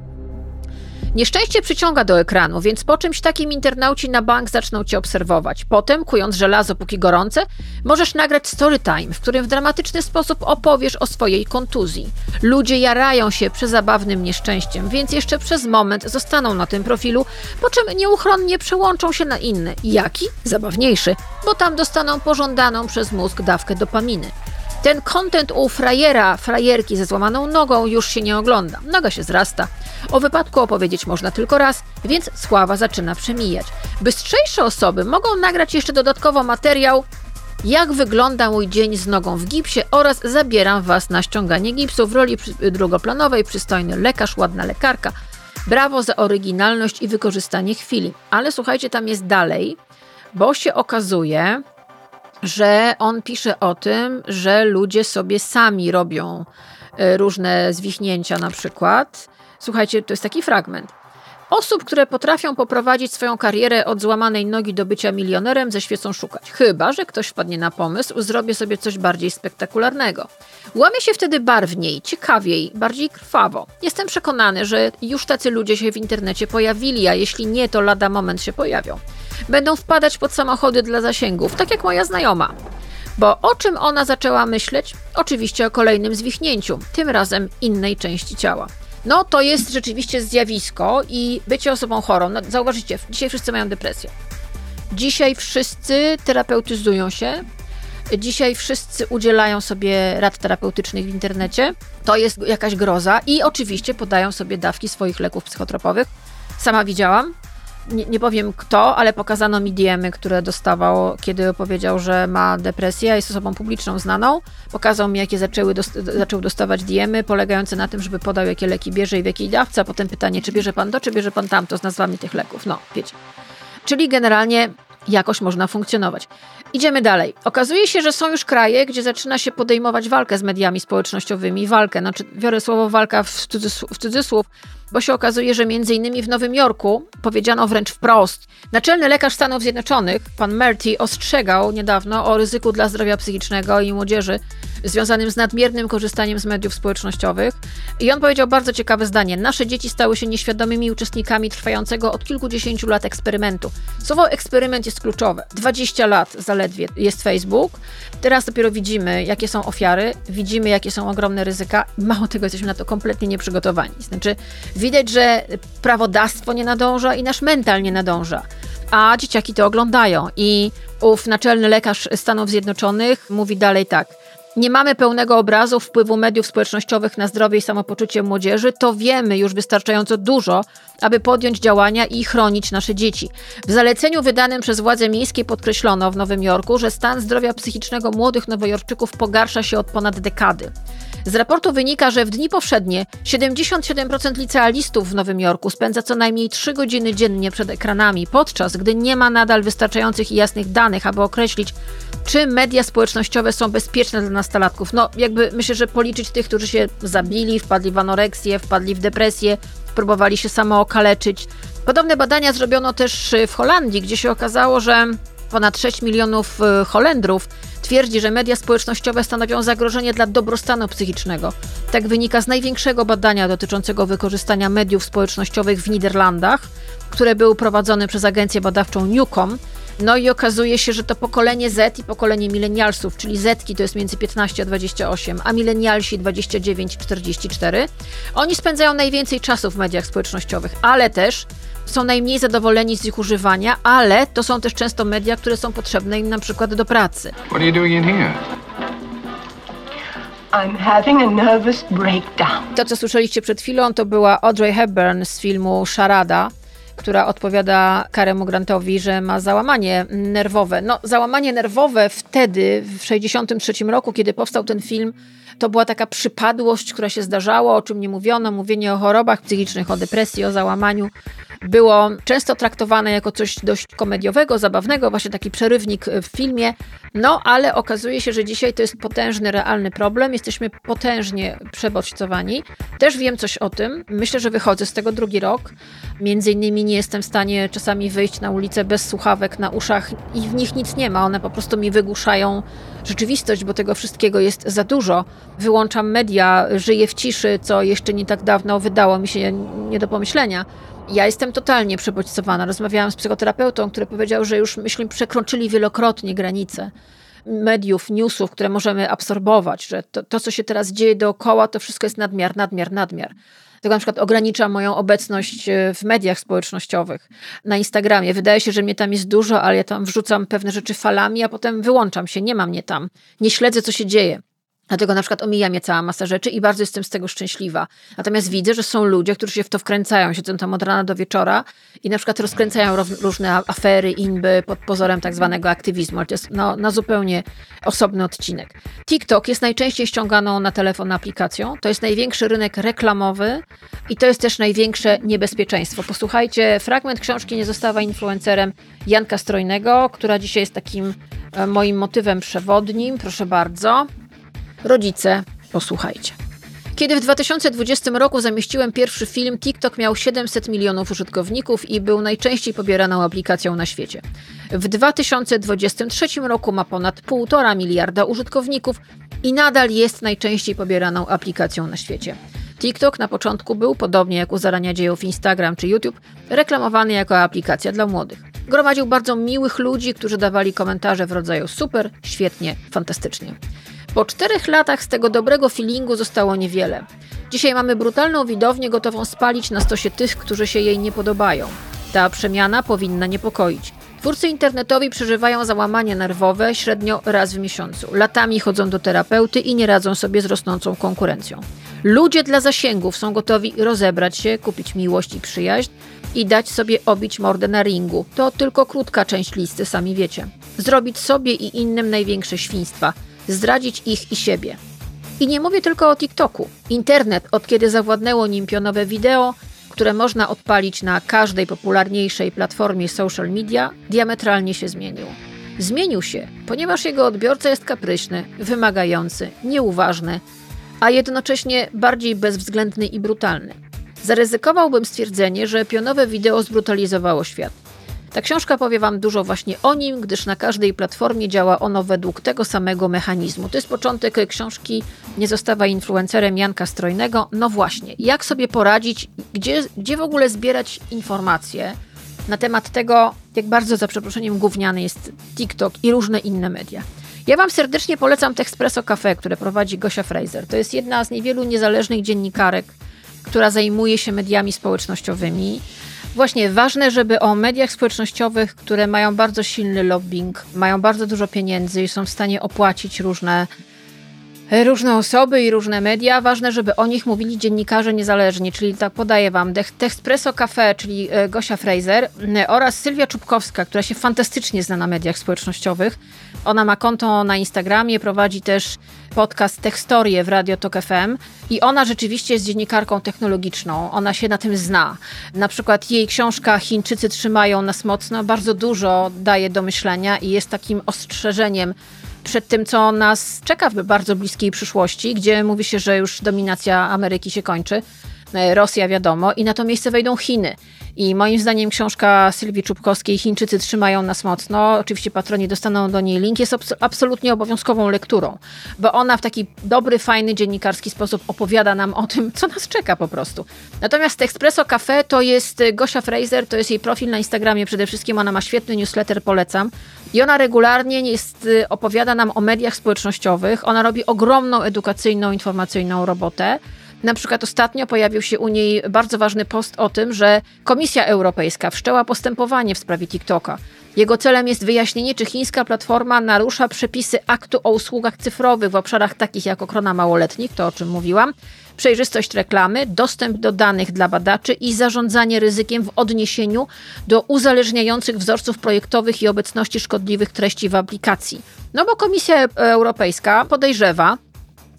Nieszczęście przyciąga do ekranu, więc po czymś takim internauci na bank zaczną cię obserwować. Potem, kując żelazo póki gorące, możesz nagrać story time, w którym w dramatyczny sposób opowiesz o swojej kontuzji. Ludzie jarają się przezabawnym nieszczęściem, więc jeszcze przez moment zostaną na tym profilu, po czym nieuchronnie przełączą się na inny. Jaki? Zabawniejszy, bo tam dostaną pożądaną przez mózg dawkę dopaminy. Ten kontent u frajera, frajerki ze złamaną nogą już się nie ogląda. Noga się zrasta. O wypadku opowiedzieć można tylko raz, więc sława zaczyna przemijać. Bystrzejsze osoby mogą nagrać jeszcze dodatkowo materiał jak wygląda mój dzień z nogą w gipsie oraz zabieram Was na ściąganie gipsu w roli drugoplanowej, przystojny lekarz, ładna lekarka. Brawo za oryginalność i wykorzystanie chwili. Ale słuchajcie, tam jest dalej, bo się okazuje, że on pisze o tym, że ludzie sobie sami robią e, różne zwichnięcia na przykład. Słuchajcie, to jest taki fragment. Osób, które potrafią poprowadzić swoją karierę od złamanej nogi do bycia milionerem, ze świecą szukać. Chyba, że ktoś wpadnie na pomysł, zrobię sobie coś bardziej spektakularnego. Łamie się wtedy barwniej, ciekawiej, bardziej krwawo. Jestem przekonany, że już tacy ludzie się w internecie pojawili, a jeśli nie, to lada moment się pojawią. Będą wpadać pod samochody dla zasięgów, tak jak moja znajoma. Bo o czym ona zaczęła myśleć? Oczywiście o kolejnym zwichnięciu, tym razem innej części ciała. No to jest rzeczywiście zjawisko i bycie osobą chorą. No, zauważycie, dzisiaj wszyscy mają depresję. Dzisiaj wszyscy terapeutyzują się. Dzisiaj wszyscy udzielają sobie rad terapeutycznych w internecie. To jest jakaś groza i oczywiście podają sobie dawki swoich leków psychotropowych. Sama widziałam, nie, nie, powiem kto, ale pokazano mi diemy, które dostawał, kiedy powiedział, że ma depresję, jest osobą publiczną znaną. Pokazał mi, jakie zaczęły dost zaczął dostawać diemy, polegające na tym, żeby podał, jakie leki bierze i w jakiej dawce, a potem pytanie, czy bierze pan to, czy bierze pan tamto z nazwami tych leków. No, wiecie. Czyli generalnie jakoś można funkcjonować. Idziemy dalej. Okazuje się, że są już kraje, gdzie zaczyna się podejmować walkę z mediami społecznościowymi. Walkę, znaczy biorę słowo walka w cudzysłów, w cudzysłów bo się okazuje, że między innymi w Nowym Jorku powiedziano wręcz wprost. Naczelny lekarz Stanów Zjednoczonych, pan Merty, ostrzegał niedawno o ryzyku dla zdrowia psychicznego i młodzieży związanym z nadmiernym korzystaniem z mediów społecznościowych. I on powiedział bardzo ciekawe zdanie. Nasze dzieci stały się nieświadomymi uczestnikami trwającego od kilkudziesięciu lat eksperymentu. Słowo eksperyment jest kluczowe. 20 lat zaledwie jest Facebook. Teraz dopiero widzimy, jakie są ofiary, widzimy, jakie są ogromne ryzyka. Mało tego, jesteśmy na to kompletnie nieprzygotowani. Znaczy, widać, że prawodawstwo nie nadąża i nasz mental nie nadąża. A dzieciaki to oglądają. I ów naczelny lekarz Stanów Zjednoczonych mówi dalej tak – nie mamy pełnego obrazu wpływu mediów społecznościowych na zdrowie i samopoczucie młodzieży, to wiemy już wystarczająco dużo, aby podjąć działania i chronić nasze dzieci. W zaleceniu wydanym przez władze miejskie podkreślono w Nowym Jorku, że stan zdrowia psychicznego młodych nowojorczyków pogarsza się od ponad dekady. Z raportu wynika, że w dni powszednie 77% licealistów w Nowym Jorku spędza co najmniej 3 godziny dziennie przed ekranami, podczas gdy nie ma nadal wystarczających i jasnych danych, aby określić, czy media społecznościowe są bezpieczne dla nastolatków. No, jakby myślę, że policzyć tych, którzy się zabili, wpadli w anoreksję, wpadli w depresję, próbowali się samookaleczyć. Podobne badania zrobiono też w Holandii, gdzie się okazało, że ponad 6 milionów y, Holendrów twierdzi, że media społecznościowe stanowią zagrożenie dla dobrostanu psychicznego. Tak wynika z największego badania dotyczącego wykorzystania mediów społecznościowych w Niderlandach, które był prowadzone przez agencję badawczą Newcom. No i okazuje się, że to pokolenie Z i pokolenie milenialsów, czyli Zetki to jest między 15 a 28, a milenialsi 29-44, oni spędzają najwięcej czasu w mediach społecznościowych, ale też są najmniej zadowoleni z ich używania, ale to są też często media, które są potrzebne im na przykład do pracy. What are you doing in here? I'm having a nervous breakdown. To, co słyszeliście przed chwilą, to była Audrey Hepburn z filmu Szarada która odpowiada Karemu Grantowi, że ma załamanie nerwowe. No, załamanie nerwowe wtedy, w 1963 roku, kiedy powstał ten film, to była taka przypadłość, która się zdarzała, o czym nie mówiono. Mówienie o chorobach psychicznych, o depresji, o załamaniu było często traktowane jako coś dość komediowego, zabawnego, właśnie taki przerywnik w filmie. No, ale okazuje się, że dzisiaj to jest potężny, realny problem. Jesteśmy potężnie przebodźcowani. Też wiem coś o tym. Myślę, że wychodzę z tego drugi rok. Między innymi nie jestem w stanie czasami wyjść na ulicę bez słuchawek na uszach i w nich nic nie ma. One po prostu mi wygłuszają rzeczywistość, bo tego wszystkiego jest za dużo. Wyłączam media, żyję w ciszy, co jeszcze nie tak dawno wydało mi się nie do pomyślenia. Ja jestem totalnie przebodźcowana. Rozmawiałam z psychoterapeutą, który powiedział, że już myśmy przekroczyli wielokrotnie granice mediów, newsów, które możemy absorbować, że to, to, co się teraz dzieje dookoła, to wszystko jest nadmiar, nadmiar, nadmiar. Tego na przykład ogranicza moją obecność e, w mediach społecznościowych, na Instagramie. Wydaje się, że mnie tam jest dużo, ale ja tam wrzucam pewne rzeczy falami, a potem wyłączam się, nie ma mnie tam. Nie śledzę, co się dzieje. Dlatego na przykład omija mnie cała masa rzeczy i bardzo jestem z tego szczęśliwa. Natomiast widzę, że są ludzie, którzy się w to wkręcają, siedzą tam od rana do wieczora i na przykład rozkręcają różne afery, inby pod pozorem tak zwanego aktywizmu. Ale to jest no, na zupełnie osobny odcinek. TikTok jest najczęściej ściąganą na telefon aplikacją. To jest największy rynek reklamowy i to jest też największe niebezpieczeństwo. Posłuchajcie, fragment książki Nie została influencerem Janka Strojnego, która dzisiaj jest takim e, moim motywem przewodnim. Proszę bardzo. Rodzice, posłuchajcie. Kiedy w 2020 roku zamieściłem pierwszy film, TikTok miał 700 milionów użytkowników i był najczęściej pobieraną aplikacją na świecie. W 2023 roku ma ponad 1,5 miliarda użytkowników i nadal jest najczęściej pobieraną aplikacją na świecie. TikTok na początku był, podobnie jak u zarania dziejów Instagram czy YouTube, reklamowany jako aplikacja dla młodych. Gromadził bardzo miłych ludzi, którzy dawali komentarze w rodzaju super, świetnie, fantastycznie. Po czterech latach z tego dobrego feelingu zostało niewiele. Dzisiaj mamy brutalną widownię gotową spalić na stosie tych, którzy się jej nie podobają. Ta przemiana powinna niepokoić. Twórcy internetowi przeżywają załamanie nerwowe średnio raz w miesiącu. Latami chodzą do terapeuty i nie radzą sobie z rosnącą konkurencją. Ludzie dla zasięgów są gotowi rozebrać się, kupić miłość i przyjaźń i dać sobie obić mordę na ringu. To tylko krótka część listy, sami wiecie. Zrobić sobie i innym największe świństwa, zdradzić ich i siebie. I nie mówię tylko o TikToku. Internet, od kiedy zawładnęło nim pionowe wideo, które można odpalić na każdej popularniejszej platformie social media, diametralnie się zmienił. Zmienił się, ponieważ jego odbiorca jest kapryśny, wymagający, nieuważny, a jednocześnie bardziej bezwzględny i brutalny. Zaryzykowałbym stwierdzenie, że pionowe wideo zbrutalizowało świat. Ta książka powie Wam dużo właśnie o nim, gdyż na każdej platformie działa ono według tego samego mechanizmu. To jest początek książki Nie zostawa influencerem Janka Strojnego. No właśnie, jak sobie poradzić, gdzie, gdzie w ogóle zbierać informacje na temat tego, jak bardzo za przeproszeniem gówniany jest TikTok i różne inne media. Ja Wam serdecznie polecam Texpresso Cafe, które prowadzi Gosia Fraser. To jest jedna z niewielu niezależnych dziennikarek, która zajmuje się mediami społecznościowymi. Właśnie ważne, żeby o mediach społecznościowych, które mają bardzo silny lobbying, mają bardzo dużo pieniędzy i są w stanie opłacić różne różne osoby i różne media. Ważne, żeby o nich mówili dziennikarze niezależni, czyli tak podaję wam Texpresso Cafe, czyli e, Gosia Fraser e, oraz Sylwia Czubkowska, która się fantastycznie zna na mediach społecznościowych. Ona ma konto na Instagramie, prowadzi też podcast Techstorie w Radio Tok FM i ona rzeczywiście jest dziennikarką technologiczną. Ona się na tym zna. Na przykład jej książka Chińczycy trzymają nas mocno bardzo dużo daje do myślenia i jest takim ostrzeżeniem przed tym, co nas czeka w bardzo bliskiej przyszłości, gdzie mówi się, że już dominacja Ameryki się kończy. E, Rosja wiadomo, i na to miejsce wejdą Chiny. I moim zdaniem książka Sylwii Czubkowskiej Chińczycy trzymają nas mocno. Oczywiście patroni dostaną do niej link. Jest absolutnie obowiązkową lekturą, bo ona w taki dobry, fajny, dziennikarski sposób opowiada nam o tym, co nas czeka po prostu. Natomiast Espresso Cafe to jest Gosia Fraser, to jest jej profil na Instagramie przede wszystkim. Ona ma świetny newsletter, polecam. I ona regularnie jest, y, opowiada nam o mediach społecznościowych. Ona robi ogromną edukacyjną, informacyjną robotę. Na przykład ostatnio pojawił się u niej bardzo ważny post o tym, że Komisja Europejska wszczęła postępowanie w sprawie TikToka. Jego celem jest wyjaśnienie, czy chińska platforma narusza przepisy aktu o usługach cyfrowych w obszarach takich jak ochrona małoletnich, to o czym mówiłam, przejrzystość reklamy, dostęp do danych dla badaczy i zarządzanie ryzykiem w odniesieniu do uzależniających wzorców projektowych i obecności szkodliwych treści w aplikacji. No bo Komisja Europejska podejrzewa,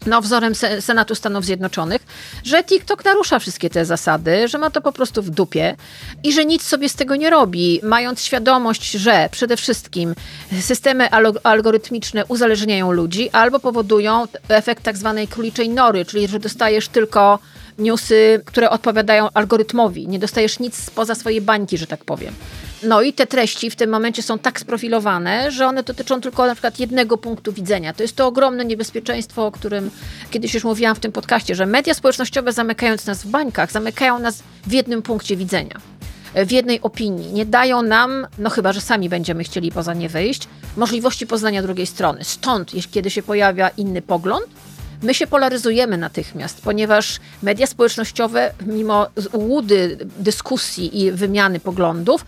no, wzorem Senatu Stanów Zjednoczonych, że TikTok narusza wszystkie te zasady, że ma to po prostu w dupie i że nic sobie z tego nie robi, mając świadomość, że przede wszystkim systemy algorytmiczne uzależniają ludzi albo powodują efekt tak zwanej króliczej nory, czyli że dostajesz tylko newsy, które odpowiadają algorytmowi. Nie dostajesz nic spoza swojej bańki, że tak powiem. No i te treści w tym momencie są tak sprofilowane, że one dotyczą tylko na przykład jednego punktu widzenia. To jest to ogromne niebezpieczeństwo, o którym kiedyś już mówiłam w tym podcaście, że media społecznościowe zamykając nas w bańkach, zamykają nas w jednym punkcie widzenia w jednej opinii. Nie dają nam, no chyba, że sami będziemy chcieli poza nie wyjść, możliwości poznania drugiej strony. Stąd, kiedy się pojawia inny pogląd, my się polaryzujemy natychmiast, ponieważ media społecznościowe, mimo łudy dyskusji i wymiany poglądów,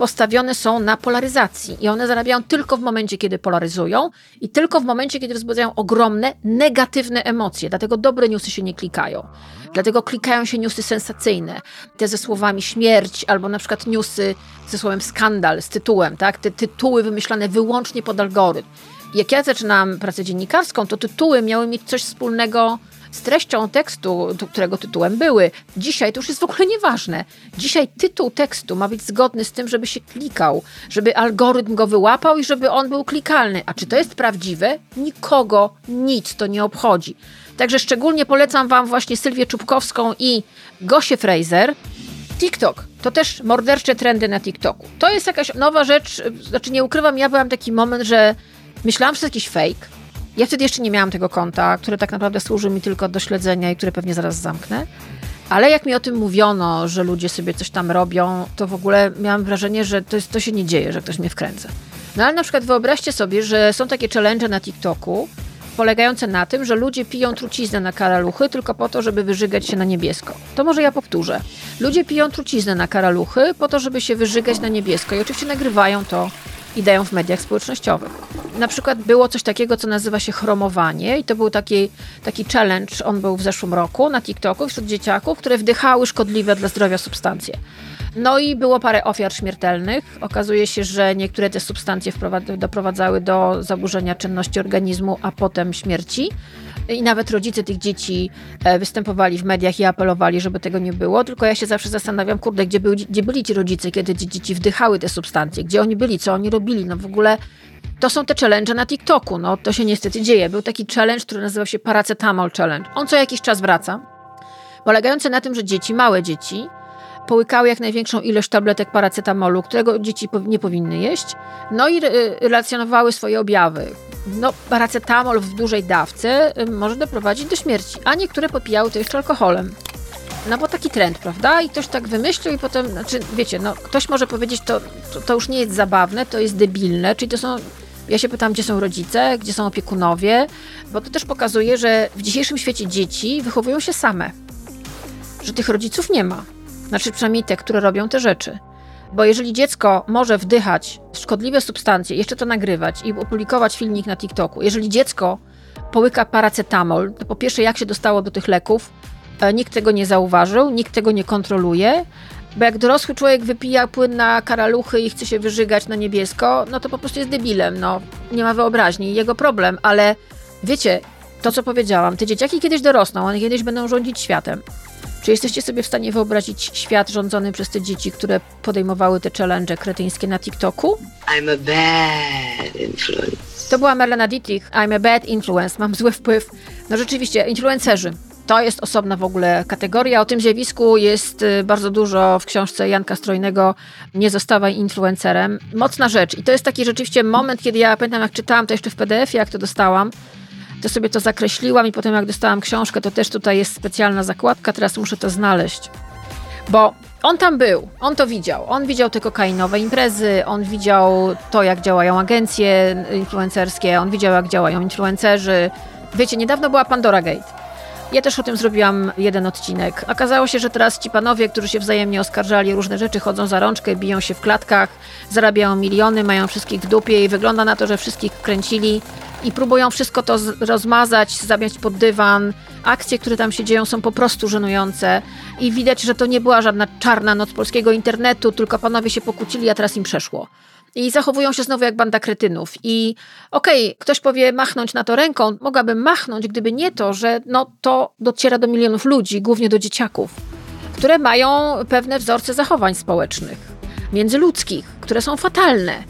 postawione są na polaryzacji i one zarabiają tylko w momencie, kiedy polaryzują i tylko w momencie, kiedy wzbudzają ogromne, negatywne emocje. Dlatego dobre newsy się nie klikają. Dlatego klikają się newsy sensacyjne, te ze słowami śmierć, albo na przykład newsy ze słowem skandal, z tytułem, tak? Te tytuły wymyślane wyłącznie pod algorytm. Jak ja zaczynałam pracę dziennikarską, to tytuły miały mieć coś wspólnego z treścią tekstu, którego tytułem były. Dzisiaj to już jest w ogóle nieważne. Dzisiaj tytuł tekstu ma być zgodny z tym, żeby się klikał, żeby algorytm go wyłapał i żeby on był klikalny. A czy to jest prawdziwe? Nikogo nic to nie obchodzi. Także szczególnie polecam Wam właśnie Sylwię Czubkowską i Gosię Fraser. TikTok to też mordercze trendy na TikToku. To jest jakaś nowa rzecz, znaczy nie ukrywam, ja byłam taki moment, że myślałam, że to jakiś fake. Ja wtedy jeszcze nie miałam tego konta, które tak naprawdę służy mi tylko do śledzenia i które pewnie zaraz zamknę. Ale jak mi o tym mówiono, że ludzie sobie coś tam robią, to w ogóle miałam wrażenie, że to, jest, to się nie dzieje, że ktoś mnie wkręca. No ale na przykład wyobraźcie sobie, że są takie challenge na TikToku, polegające na tym, że ludzie piją truciznę na karaluchy tylko po to, żeby wyżygać się na niebiesko. To może ja powtórzę. Ludzie piją truciznę na karaluchy po to, żeby się wyżygać na niebiesko i oczywiście nagrywają to i dają w mediach społecznościowych. Na przykład było coś takiego, co nazywa się chromowanie i to był taki, taki challenge, on był w zeszłym roku na TikToku wśród dzieciaków, które wdychały szkodliwe dla zdrowia substancje. No i było parę ofiar śmiertelnych. Okazuje się, że niektóre te substancje doprowadzały do zaburzenia czynności organizmu, a potem śmierci. I nawet rodzice tych dzieci e, występowali w mediach i apelowali, żeby tego nie było. Tylko ja się zawsze zastanawiam, kurde, gdzie, był, gdzie byli ci rodzice, kiedy dzieci wdychały te substancje? Gdzie oni byli? Co oni robili? No w ogóle to są te challenge na TikToku. No to się niestety dzieje. Był taki challenge, który nazywał się Paracetamol Challenge. On co jakiś czas wraca. Polegający na tym, że dzieci, małe dzieci, połykały jak największą ilość tabletek paracetamolu, którego dzieci nie powinny jeść, no i relacjonowały swoje objawy. No, paracetamol w dużej dawce y, może doprowadzić do śmierci, a niektóre popijały to jeszcze alkoholem. No bo taki trend, prawda? I ktoś tak wymyślił i potem, znaczy, wiecie, no, ktoś może powiedzieć, to, to, to już nie jest zabawne, to jest debilne, czyli to są ja się pytam, gdzie są rodzice, gdzie są opiekunowie, bo to też pokazuje, że w dzisiejszym świecie dzieci wychowują się same, że tych rodziców nie ma. Znaczy przynajmniej te, które robią te rzeczy. Bo jeżeli dziecko może wdychać szkodliwe substancje, jeszcze to nagrywać i opublikować filmik na TikToku, jeżeli dziecko połyka paracetamol, to po pierwsze jak się dostało do tych leków, e, nikt tego nie zauważył, nikt tego nie kontroluje, bo jak dorosły człowiek wypija płyn na karaluchy i chce się wyżygać na niebiesko, no to po prostu jest debilem, no nie ma wyobraźni, jego problem, ale wiecie, to co powiedziałam, te dzieciaki kiedyś dorosną, one kiedyś będą rządzić światem. Czy jesteście sobie w stanie wyobrazić świat rządzony przez te dzieci, które podejmowały te challenge kretyńskie na TikToku? I'm a bad influence. To była Marlena Dietrich. I'm a bad influence. Mam zły wpływ. No rzeczywiście, influencerzy. To jest osobna w ogóle kategoria. O tym zjawisku jest y, bardzo dużo w książce Janka Strojnego Nie zostawaj influencerem. Mocna rzecz. I to jest taki rzeczywiście moment, kiedy ja pamiętam, jak czytałam to jeszcze w PDF-ie, jak to dostałam, to sobie to zakreśliłam i potem jak dostałam książkę, to też tutaj jest specjalna zakładka, teraz muszę to znaleźć. Bo on tam był, on to widział. On widział te kokainowe imprezy, on widział to, jak działają agencje influencerskie, on widział, jak działają influencerzy. Wiecie, niedawno była Pandora Gate. Ja też o tym zrobiłam jeden odcinek. Okazało się, że teraz ci panowie, którzy się wzajemnie oskarżali różne rzeczy, chodzą za rączkę, biją się w klatkach, zarabiają miliony, mają wszystkich w dupie i wygląda na to, że wszystkich kręcili i próbują wszystko to rozmazać, zamiast pod dywan. Akcje, które tam się dzieją, są po prostu żenujące i widać, że to nie była żadna czarna noc polskiego internetu, tylko panowie się pokłócili, a teraz im przeszło. I zachowują się znowu jak banda kretynów. I okej, okay, ktoś powie machnąć na to ręką, mogłabym machnąć, gdyby nie to, że no, to dociera do milionów ludzi, głównie do dzieciaków, które mają pewne wzorce zachowań społecznych, międzyludzkich, które są fatalne.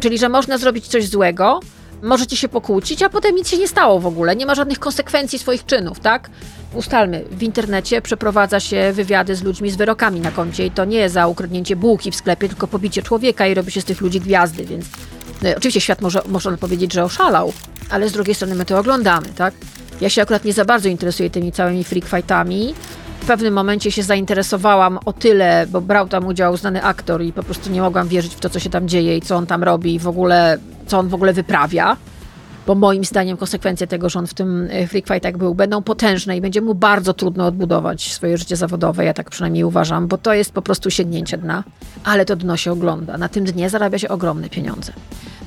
Czyli, że można zrobić coś złego, możecie się pokłócić, a potem nic się nie stało w ogóle. Nie ma żadnych konsekwencji swoich czynów, tak? Ustalmy, w internecie przeprowadza się wywiady z ludźmi z wyrokami na koncie i to nie za ukradnięcie bułki w sklepie, tylko pobicie człowieka i robi się z tych ludzi gwiazdy, więc no, oczywiście świat może, można powiedzieć, że oszalał, ale z drugiej strony my to oglądamy, tak? Ja się akurat nie za bardzo interesuję tymi całymi freak fightami. W pewnym momencie się zainteresowałam o tyle, bo brał tam udział znany aktor i po prostu nie mogłam wierzyć w to, co się tam dzieje i co on tam robi i w ogóle, co on w ogóle wyprawia bo moim zdaniem konsekwencje tego, że on w tym e, freak fightach był, będą potężne i będzie mu bardzo trudno odbudować swoje życie zawodowe, ja tak przynajmniej uważam, bo to jest po prostu sięgnięcie dna, ale to dno się ogląda. Na tym dnie zarabia się ogromne pieniądze.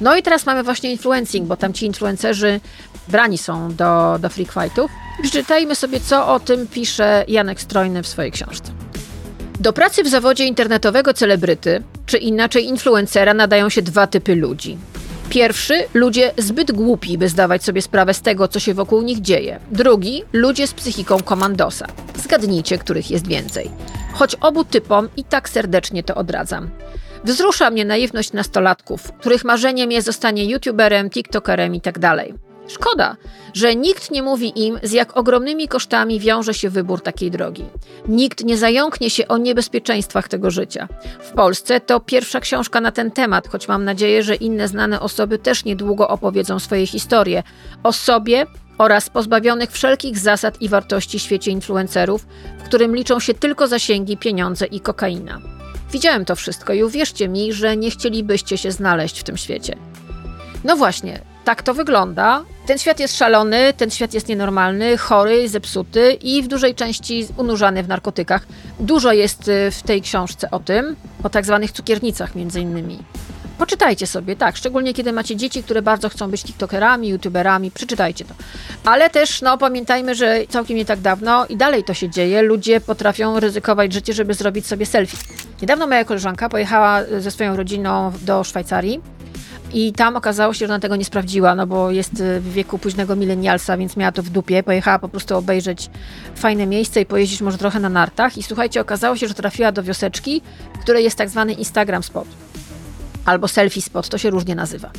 No i teraz mamy właśnie influencing, bo tam ci influencerzy brani są do, do freak fightów. Przeczytajmy sobie, co o tym pisze Janek Strojny w swojej książce. Do pracy w zawodzie internetowego celebryty, czy inaczej influencera, nadają się dwa typy ludzi – Pierwszy, ludzie zbyt głupi, by zdawać sobie sprawę z tego, co się wokół nich dzieje. Drugi, ludzie z psychiką komandosa. Zgadnijcie, których jest więcej. Choć obu typom i tak serdecznie to odradzam. Wzrusza mnie naiwność nastolatków, których marzeniem jest zostanie youtuberem, tiktokerem itd. Szkoda, że nikt nie mówi im, z jak ogromnymi kosztami wiąże się wybór takiej drogi. Nikt nie zająknie się o niebezpieczeństwach tego życia. W Polsce to pierwsza książka na ten temat, choć mam nadzieję, że inne znane osoby też niedługo opowiedzą swoje historie o sobie oraz pozbawionych wszelkich zasad i wartości świecie influencerów, w którym liczą się tylko zasięgi, pieniądze i kokaina. Widziałem to wszystko i uwierzcie mi, że nie chcielibyście się znaleźć w tym świecie. No właśnie, tak to wygląda. Ten świat jest szalony, ten świat jest nienormalny, chory, zepsuty i w dużej części unurzany w narkotykach. Dużo jest y, w tej książce o tym, o tak zwanych cukiernicach między innymi. Poczytajcie sobie, tak, szczególnie kiedy macie dzieci, które bardzo chcą być tiktokerami, youtuberami, przeczytajcie to. Ale też, no, pamiętajmy, że całkiem nie tak dawno i dalej to się dzieje, ludzie potrafią ryzykować życie, żeby zrobić sobie selfie. Niedawno moja koleżanka pojechała ze swoją rodziną do Szwajcarii i tam okazało się, że ona tego nie sprawdziła, no bo jest w wieku późnego milenialsa, więc miała to w dupie. Pojechała po prostu obejrzeć fajne miejsce i pojeździć może trochę na nartach. I słuchajcie, okazało się, że trafiła do wioseczki, której jest tak zwany Instagram spot. Albo selfie spot, to się różnie nazywa.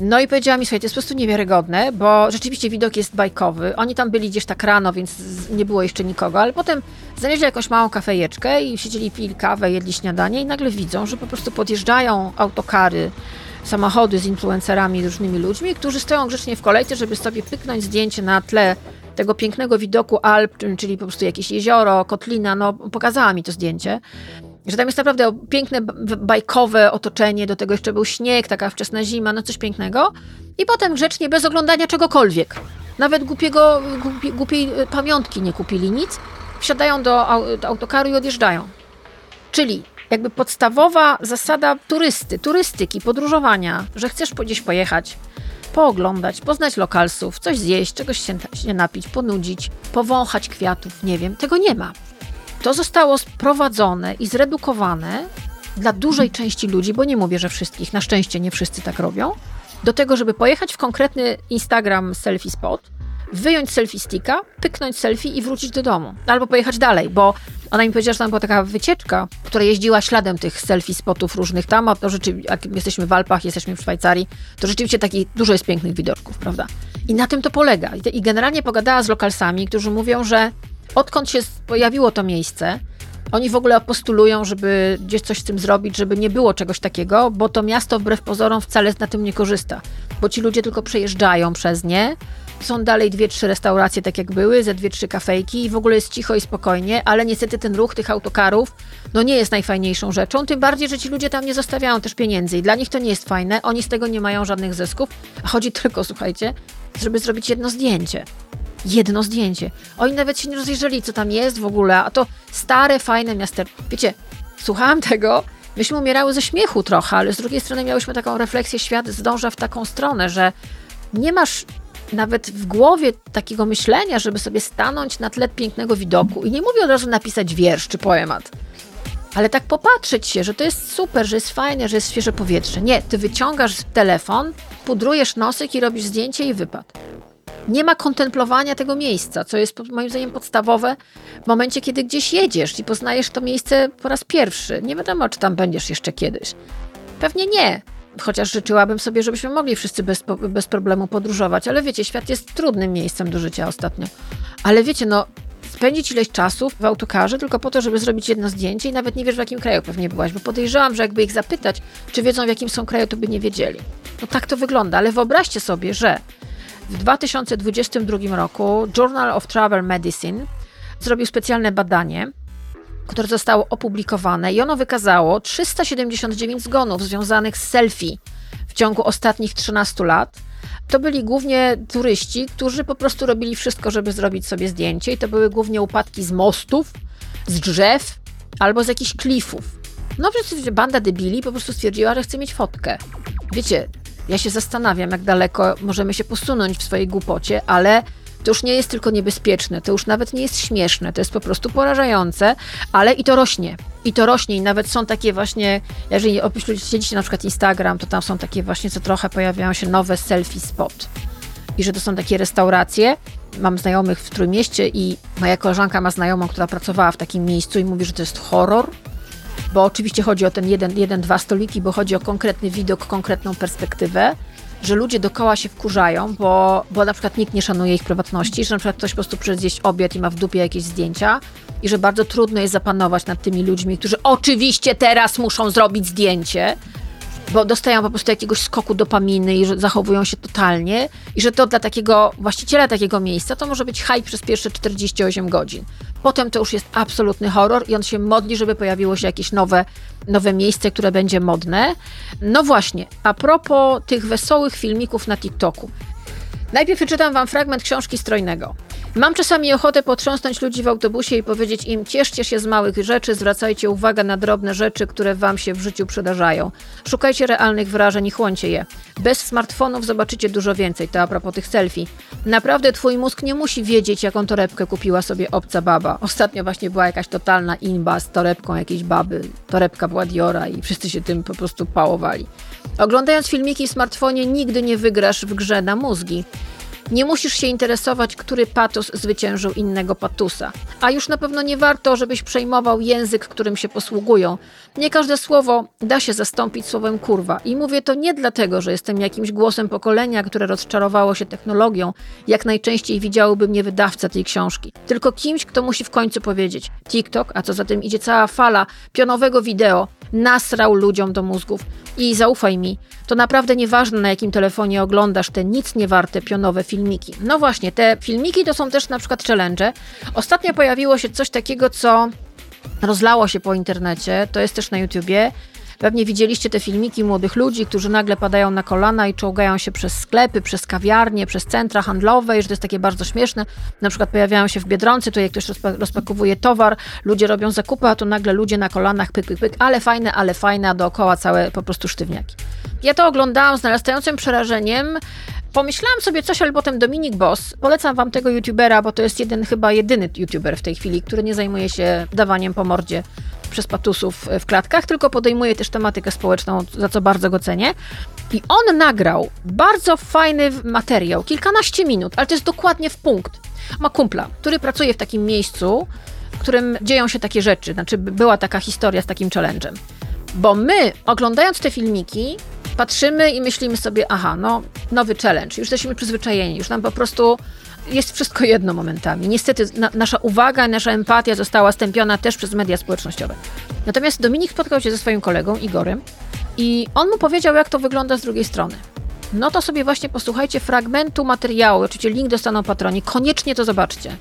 No i powiedziała mi, słuchaj, to jest po prostu niewiarygodne, bo rzeczywiście widok jest bajkowy. Oni tam byli gdzieś tak rano, więc nie było jeszcze nikogo, ale potem znaleźli jakąś małą kafejeczkę i siedzieli, pili kawę, jedli śniadanie i nagle widzą, że po prostu podjeżdżają autokary samochody z influencerami, różnymi ludźmi, którzy stoją grzecznie w kolejce, żeby sobie pyknąć zdjęcie na tle tego pięknego widoku Alp, czyli po prostu jakieś jezioro, kotlina, no pokazała mi to zdjęcie, że tam jest naprawdę piękne, bajkowe otoczenie, do tego jeszcze był śnieg, taka wczesna zima, no coś pięknego. I potem grzecznie, bez oglądania czegokolwiek, nawet głupiego, głupi, głupiej pamiątki nie kupili nic, wsiadają do autokaru i odjeżdżają. Czyli jakby podstawowa zasada turysty, turystyki, podróżowania, że chcesz gdzieś pojechać, pooglądać, poznać lokalsów, coś zjeść, czegoś się, się napić, ponudzić, powąchać kwiatów, nie wiem, tego nie ma. To zostało sprowadzone i zredukowane dla dużej części ludzi, bo nie mówię, że wszystkich, na szczęście nie wszyscy tak robią, do tego, żeby pojechać w konkretny Instagram selfie spot, wyjąć selfie sticka, pyknąć selfie i wrócić do domu. Albo pojechać dalej, bo ona mi powiedziała, że tam była taka wycieczka, która jeździła śladem tych selfie spotów różnych tam, a to rzeczywiście, jak jesteśmy w Alpach, jesteśmy w Szwajcarii, to rzeczywiście taki dużo jest pięknych widoczków, prawda? I na tym to polega. I generalnie pogadała z lokalsami, którzy mówią, że odkąd się pojawiło to miejsce, oni w ogóle postulują, żeby gdzieś coś z tym zrobić, żeby nie było czegoś takiego, bo to miasto wbrew pozorom wcale na tym nie korzysta. Bo ci ludzie tylko przejeżdżają przez nie, są dalej dwie, trzy restauracje, tak jak były, ze dwie, trzy kafejki i w ogóle jest cicho i spokojnie, ale niestety ten ruch tych autokarów no nie jest najfajniejszą rzeczą, tym bardziej, że ci ludzie tam nie zostawiają też pieniędzy i dla nich to nie jest fajne, oni z tego nie mają żadnych zysków, a chodzi tylko, słuchajcie, żeby zrobić jedno zdjęcie. Jedno zdjęcie. Oni nawet się nie rozejrzeli, co tam jest w ogóle, a to stare, fajne miasteczko. Wiecie, słuchałam tego, myśmy umierały ze śmiechu trochę, ale z drugiej strony miałyśmy taką refleksję, świat zdąża w taką stronę, że nie masz nawet w głowie takiego myślenia, żeby sobie stanąć na tle pięknego widoku i nie mówię od razu napisać wiersz czy poemat, ale tak popatrzeć się, że to jest super, że jest fajne, że jest świeże powietrze. Nie, ty wyciągasz telefon, pudrujesz nosek i robisz zdjęcie i wypad. Nie ma kontemplowania tego miejsca, co jest moim zdaniem podstawowe w momencie, kiedy gdzieś jedziesz i poznajesz to miejsce po raz pierwszy. Nie wiadomo, czy tam będziesz jeszcze kiedyś. Pewnie nie, Chociaż życzyłabym sobie, żebyśmy mogli wszyscy bez, bez problemu podróżować, ale wiecie, świat jest trudnym miejscem do życia ostatnio. Ale wiecie, no, spędzić ileś czasu w autokarze tylko po to, żeby zrobić jedno zdjęcie i nawet nie wiesz, w jakim kraju pewnie byłaś, bo podejrzewam, że jakby ich zapytać, czy wiedzą, w jakim są kraju, to by nie wiedzieli. No tak to wygląda, ale wyobraźcie sobie, że w 2022 roku Journal of Travel Medicine zrobił specjalne badanie, które zostało opublikowane i ono wykazało 379 zgonów związanych z selfie w ciągu ostatnich 13 lat. To byli głównie turyści, którzy po prostu robili wszystko, żeby zrobić sobie zdjęcie i to były głównie upadki z mostów, z drzew albo z jakichś klifów. No przecież banda debili po prostu stwierdziła, że chce mieć fotkę. Wiecie, ja się zastanawiam, jak daleko możemy się posunąć w swojej głupocie, ale to już nie jest tylko niebezpieczne, to już nawet nie jest śmieszne, to jest po prostu porażające, ale i to rośnie. I to rośnie i nawet są takie właśnie, jeżeli śledzicie na przykład Instagram, to tam są takie właśnie co trochę pojawiają się nowe selfie spot. I że to są takie restauracje. Mam znajomych w Trójmieście i moja koleżanka ma znajomą, która pracowała w takim miejscu i mówi, że to jest horror, bo oczywiście chodzi o ten jeden, jeden, dwa stoliki, bo chodzi o konkretny widok, konkretną perspektywę, że ludzie dookoła się wkurzają, bo, bo na przykład nikt nie szanuje ich prywatności, że na przykład ktoś po prostu przyjdzie zjeść obiad i ma w dupie jakieś zdjęcia i że bardzo trudno jest zapanować nad tymi ludźmi, którzy oczywiście teraz muszą zrobić zdjęcie, bo dostają po prostu jakiegoś skoku dopaminy i że zachowują się totalnie i że to dla takiego właściciela takiego miejsca to może być hype przez pierwsze 48 godzin. Potem to już jest absolutny horror i on się modli, żeby pojawiło się jakieś nowe, nowe miejsce, które będzie modne. No właśnie, a propos tych wesołych filmików na TikToku. Najpierw przeczytam wam fragment książki strojnego. Mam czasami ochotę potrząsnąć ludzi w autobusie i powiedzieć im: cieszcie się z małych rzeczy, zwracajcie uwagę na drobne rzeczy, które wam się w życiu przydarzają. Szukajcie realnych wrażeń i chłoncie je. Bez smartfonów zobaczycie dużo więcej. To a propos tych selfie. Naprawdę twój mózg nie musi wiedzieć, jaką torebkę kupiła sobie obca baba. Ostatnio właśnie była jakaś totalna inba z torebką jakiejś baby. Torebka była Diora i wszyscy się tym po prostu pałowali. Oglądając filmiki w smartfonie nigdy nie wygrasz w grze na mózgi. Nie musisz się interesować, który patos zwyciężył innego patusa. A już na pewno nie warto, żebyś przejmował język, którym się posługują. Nie każde słowo da się zastąpić słowem kurwa. I mówię to nie dlatego, że jestem jakimś głosem pokolenia, które rozczarowało się technologią, jak najczęściej widziałoby mnie wydawca tej książki. Tylko kimś, kto musi w końcu powiedzieć TikTok, a co za tym idzie cała fala pionowego wideo, nasrał ludziom do mózgów. I zaufaj mi, to naprawdę nieważne na jakim telefonie oglądasz te nic nie warte pionowe filmiki. No właśnie, te filmiki to są też na przykład challenge. Ostatnio pojawiło się coś takiego, co rozlało się po internecie, to jest też na YouTubie. Pewnie widzieliście te filmiki młodych ludzi, którzy nagle padają na kolana i czołgają się przez sklepy, przez kawiarnie, przez centra handlowe i że to jest takie bardzo śmieszne. Na przykład pojawiają się w Biedronce, to jak ktoś rozpakowuje towar, ludzie robią zakupy, a tu nagle ludzie na kolanach pyk, pyk, pyk, ale fajne, ale fajne, a dookoła całe po prostu sztywniaki. Ja to oglądałam z narastającym przerażeniem. Pomyślałam sobie coś, ale potem Dominik Boss, polecam wam tego youtubera, bo to jest jeden, chyba jedyny youtuber w tej chwili, który nie zajmuje się dawaniem po mordzie przez patusów w klatkach, tylko podejmuje też tematykę społeczną, za co bardzo go cenię. I on nagrał bardzo fajny materiał, kilkanaście minut, ale to jest dokładnie w punkt. Ma kumpla, który pracuje w takim miejscu, w którym dzieją się takie rzeczy, znaczy była taka historia z takim challenge'em. Bo my, oglądając te filmiki, patrzymy i myślimy sobie, aha, no, nowy challenge, już jesteśmy przyzwyczajeni, już nam po prostu jest wszystko jedno momentami. Niestety na, nasza uwaga, nasza empatia została stępiona też przez media społecznościowe. Natomiast Dominik spotkał się ze swoim kolegą Igorem i on mu powiedział, jak to wygląda z drugiej strony. No to sobie właśnie posłuchajcie fragmentu materiału, oczywiście link dostaną patroni, koniecznie to zobaczcie.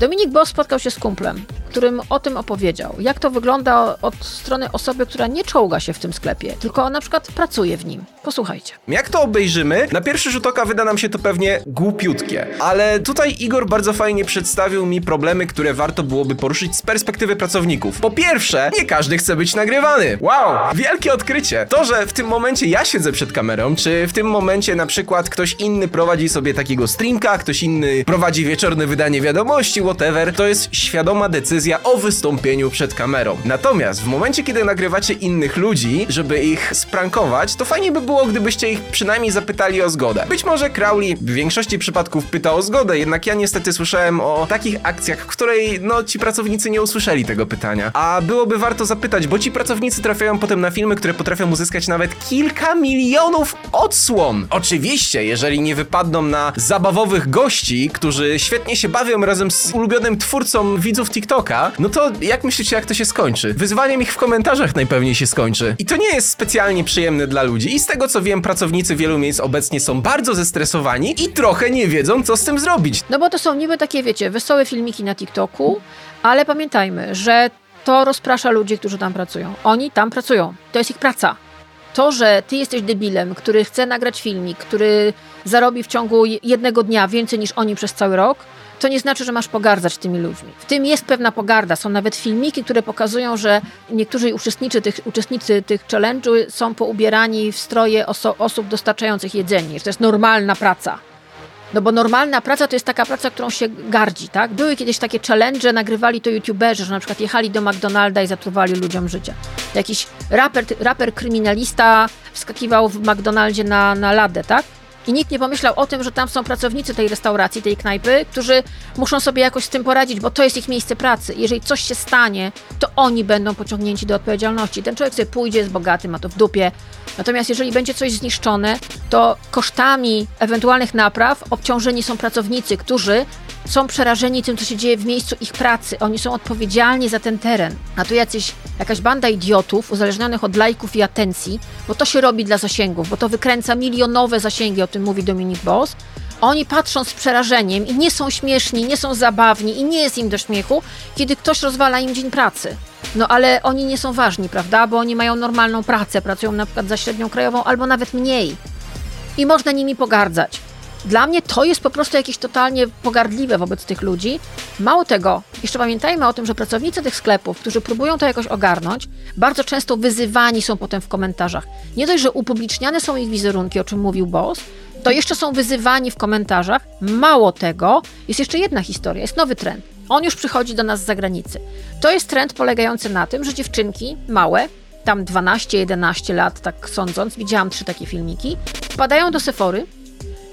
Dominik Boss spotkał się z kumplem, którym o tym opowiedział. Jak to wygląda od strony osoby, która nie czołga się w tym sklepie, tylko na przykład pracuje w nim. Posłuchajcie. Jak to obejrzymy, na pierwszy rzut oka wyda nam się to pewnie głupiutkie, ale tutaj Igor bardzo fajnie przedstawił mi problemy, które warto byłoby poruszyć z perspektywy pracowników. Po pierwsze, nie każdy chce być nagrywany. Wow, wielkie odkrycie. To, że w tym momencie ja siedzę przed kamerą, czy w tym momencie na przykład ktoś inny prowadzi sobie takiego streamka, ktoś inny prowadzi wieczorne wydanie wiadomości, whatever, to jest świadoma decyzja o wystąpieniu przed kamerą. Natomiast w momencie, kiedy nagrywacie innych ludzi, żeby ich sprankować, to fajnie by było, gdybyście ich przynajmniej zapytali o zgodę. Być może Crowley w większości przypadków pyta o zgodę, jednak ja niestety słyszałem o takich akcjach, w której no ci pracownicy nie usłyszeli tego pytania. A byłoby warto zapytać, bo ci pracownicy trafiają potem na filmy, które potrafią uzyskać nawet kilka milionów odsłon. Oczywiście, jeżeli nie wypadną na zabawowych gości, którzy świetnie się bawią razem z ulubionym twórcą widzów TikToka, no to jak myślicie, jak to się skończy? Wyzwaniem ich w komentarzach najpewniej się skończy. I to nie jest specjalnie przyjemne dla ludzi. I z tego co wiem, pracownicy wielu miejsc obecnie są bardzo zestresowani i trochę nie wiedzą, co z tym zrobić. No bo to są niby takie, wiecie, wesołe filmiki na TikToku, ale pamiętajmy, że to rozprasza ludzi, którzy tam pracują. Oni tam pracują. To jest ich praca. To, że ty jesteś debilem, który chce nagrać filmik, który zarobi w ciągu jednego dnia więcej niż oni przez cały rok, to nie znaczy, że masz pogardzać tymi ludźmi. W tym jest pewna pogarda. Są nawet filmiki, które pokazują, że niektórzy uczestnicy tych, uczestnicy tych challenge'u są poubierani w stroje oso- osób dostarczających jedzenie, że to jest normalna praca. No bo normalna praca to jest taka praca, którą się gardzi, tak? Były kiedyś takie challenge, nagrywali to youtuberzy, że na przykład jechali do McDonalda i zatruwali ludziom życie. Jakiś raper, raper kryminalista wskakiwał w McDonaldzie na, na ladę, tak? I nikt nie pomyślał o tym, że tam są pracownicy tej restauracji, tej knajpy, którzy muszą sobie jakoś z tym poradzić, bo to jest ich miejsce pracy. Jeżeli coś się stanie, to oni będą pociągnięci do odpowiedzialności. Ten człowiek sobie pójdzie, jest bogaty, ma to w dupie. Natomiast jeżeli będzie coś zniszczone, to kosztami ewentualnych napraw obciążeni są pracownicy, którzy są przerażeni tym, co się dzieje w miejscu ich pracy. Oni są odpowiedzialni za ten teren. A tu jacyś, jakaś banda idiotów uzależnionych od lajków i atencji, bo to się robi dla zasięgów, bo to wykręca milionowe zasięgi, o tym mówi Dominik Boss. Oni patrzą z przerażeniem i nie są śmieszni, nie są zabawni i nie jest im do śmiechu, kiedy ktoś rozwala im dzień pracy. No ale oni nie są ważni, prawda? Bo oni mają normalną pracę, pracują na przykład za średnią krajową albo nawet mniej. I można nimi pogardzać. Dla mnie to jest po prostu jakieś totalnie pogardliwe wobec tych ludzi. Mało tego, jeszcze pamiętajmy o tym, że pracownicy tych sklepów, którzy próbują to jakoś ogarnąć, bardzo często wyzywani są potem w komentarzach. Nie dość, że upubliczniane są ich wizerunki, o czym mówił Boss, to jeszcze są wyzywani w komentarzach. Mało tego, jest jeszcze jedna historia, jest nowy trend. On już przychodzi do nas z zagranicy. To jest trend polegający na tym, że dziewczynki małe, tam 12-11 lat, tak sądząc, widziałam trzy takie filmiki, wpadają do Sephory,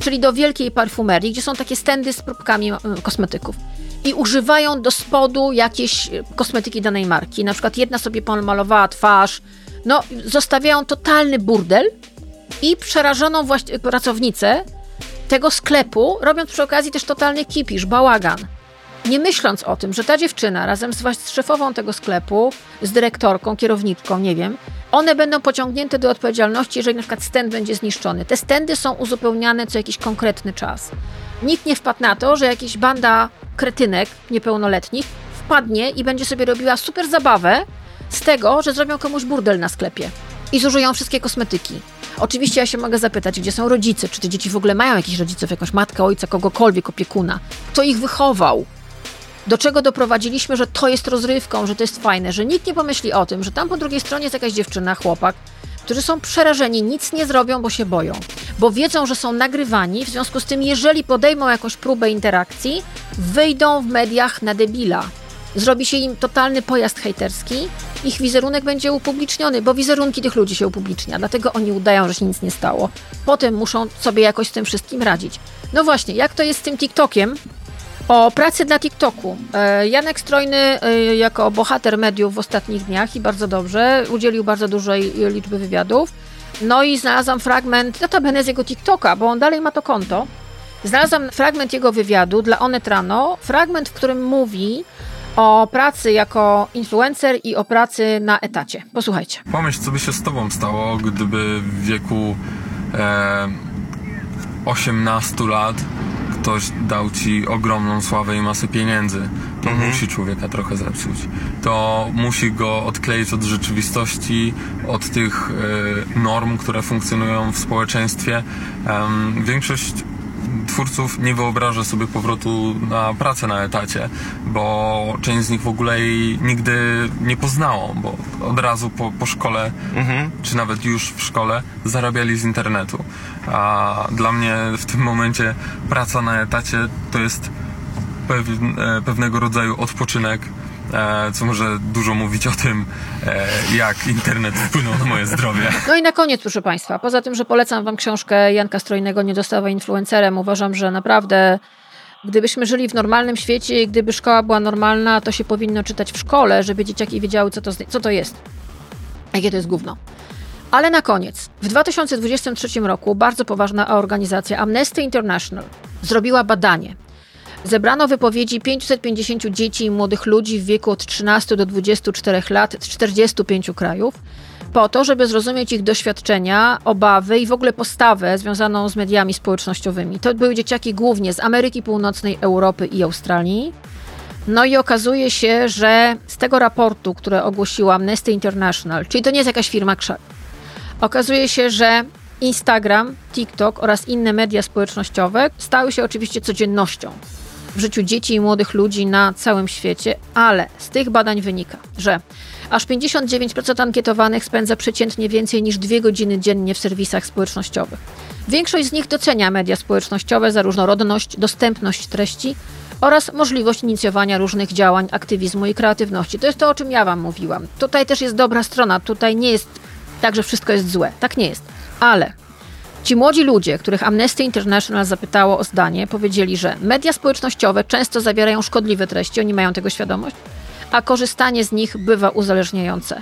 czyli do wielkiej parfumerii, gdzie są takie stędy z próbkami e, kosmetyków. I używają do spodu jakieś e, kosmetyki danej marki. Na przykład jedna sobie pomalowała twarz. No, zostawiają totalny burdel i przerażoną właśnie pracownicę tego sklepu, robiąc przy okazji też totalny kipisz, bałagan. Nie myśląc o tym, że ta dziewczyna razem z, z szefową tego sklepu, z dyrektorką, kierowniczką, nie wiem, one będą pociągnięte do odpowiedzialności, jeżeli na przykład stand będzie zniszczony. Te stędy są uzupełniane co jakiś konkretny czas. Nikt nie wpadł na to, że jakaś banda kretynek niepełnoletnich wpadnie i będzie sobie robiła super zabawę z tego, że zrobią komuś burdel na sklepie i zużyją wszystkie kosmetyki. Oczywiście ja się mogę zapytać, gdzie są rodzice, czy te dzieci w ogóle mają jakichś rodziców, jakąś matkę, ojca, kogokolwiek, opiekuna. Kto ich wychował? Do czego doprowadziliśmy, że to jest rozrywką, że to jest fajne, że nikt nie pomyśli o tym, że tam po drugiej stronie jest jakaś dziewczyna, chłopak, którzy są przerażeni, nic nie zrobią, bo się boją, bo wiedzą, że są nagrywani, w związku z tym, jeżeli podejmą jakąś próbę interakcji, wyjdą w mediach na debila. Zrobi się im totalny pojazd hejterski, ich wizerunek będzie upubliczniony, bo wizerunki tych ludzi się upublicznia, dlatego oni udają, że się nic nie stało. Potem muszą sobie jakoś z tym wszystkim radzić. No właśnie, jak to jest z tym TikTokiem? O pracy dla TikToku. E, Janek Strojny e, jako bohater mediów w ostatnich dniach i bardzo dobrze, udzielił bardzo dużej liczby wywiadów. No i znalazłam fragment, notabene z jego TikToka, bo on dalej ma to konto. Znalazłam fragment jego wywiadu dla Onet Rano, fragment, w którym mówi o pracy jako influencer i o pracy na etacie. Posłuchajcie. Pomyśl, co by się z tobą stało, gdyby w wieku e, 18 lat ktoś dał ci ogromną sławę i masę pieniędzy, to mhm. musi człowieka trochę zepsuć. To musi go odkleić od rzeczywistości, od tych y, norm, które funkcjonują w społeczeństwie. Większość twórców nie wyobraża sobie powrotu na pracę na etacie, bo część z nich w ogóle jej nigdy nie poznało, bo od razu po, po szkole, mhm. czy nawet już w szkole, zarabiali z internetu. A dla mnie w tym momencie praca na etacie to jest e, pewnego rodzaju odpoczynek co może dużo mówić o tym, e, jak internet wpłynął na moje zdrowie. No i na koniec, proszę Państwa, poza tym, że polecam Wam książkę Janka Strojnego Nie dostawa influencerem, uważam, że naprawdę gdybyśmy żyli w normalnym świecie i gdyby szkoła była normalna, to się powinno czytać w szkole, żeby dzieciaki wiedziały, co to, co to jest. Jakie to jest gówno. Ale na koniec, w 2023 roku bardzo poważna organizacja Amnesty International zrobiła badanie Zebrano wypowiedzi 550 dzieci i młodych ludzi w wieku od 13 do 24 lat z 45 krajów, po to, żeby zrozumieć ich doświadczenia, obawy i w ogóle postawę związaną z mediami społecznościowymi. To były dzieciaki głównie z Ameryki Północnej, Europy i Australii. No i okazuje się, że z tego raportu, które ogłosiła Amnesty International, czyli to nie jest jakaś firma krzak, okazuje się, że Instagram, TikTok oraz inne media społecznościowe stały się oczywiście codziennością w życiu dzieci i młodych ludzi na całym świecie, ale z tych badań wynika, że aż 59% ankietowanych spędza przeciętnie więcej niż dwie godziny dziennie w serwisach społecznościowych. Większość z nich docenia media społecznościowe za różnorodność, dostępność treści oraz możliwość inicjowania różnych działań, aktywizmu i kreatywności. To jest to, o czym ja Wam mówiłam. Tutaj też jest dobra strona, tutaj nie jest tak, że wszystko jest złe. Tak nie jest. Ale Ci młodzi ludzie, których Amnesty International zapytało o zdanie, powiedzieli, że media społecznościowe często zawierają szkodliwe treści, oni mają tego świadomość, a korzystanie z nich bywa uzależniające.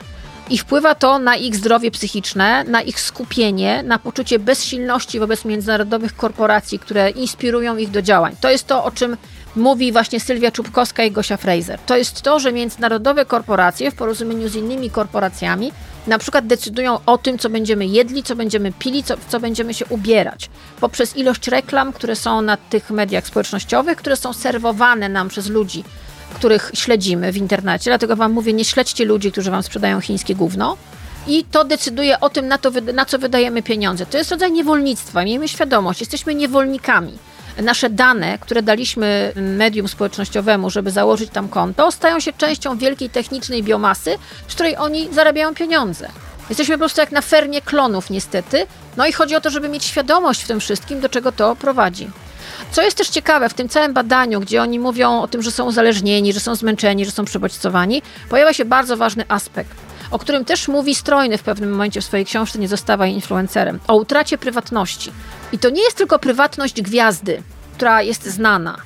I wpływa to na ich zdrowie psychiczne, na ich skupienie, na poczucie bezsilności wobec międzynarodowych korporacji, które inspirują ich do działań. To jest to, o czym mówi właśnie Sylwia Czubkowska i Gosia Fraser. To jest to, że międzynarodowe korporacje w porozumieniu z innymi korporacjami na przykład decydują o tym, co będziemy jedli, co będziemy pili, co, co będziemy się ubierać. Poprzez ilość reklam, które są na tych mediach społecznościowych, które są serwowane nam przez ludzi, których śledzimy w internecie. Dlatego wam mówię, nie śledźcie ludzi, którzy wam sprzedają chińskie gówno. I to decyduje o tym, na, to, na co wydajemy pieniądze. To jest rodzaj niewolnictwa. Miejmy świadomość, jesteśmy niewolnikami nasze dane, które daliśmy medium społecznościowemu, żeby założyć tam konto, stają się częścią wielkiej technicznej biomasy, z której oni zarabiają pieniądze. Jesteśmy po prostu jak na fermie klonów, niestety. No i chodzi o to, żeby mieć świadomość w tym wszystkim, do czego to prowadzi. Co jest też ciekawe, w tym całym badaniu, gdzie oni mówią o tym, że są uzależnieni, że są zmęczeni, że są przebodźcowani, pojawia się bardzo ważny aspekt, o którym też mówi Strojny w pewnym momencie w swojej książce Nie zostawaj influencerem, o utracie prywatności. I to nie jest tylko prywatność gwiazdy, która jest znana.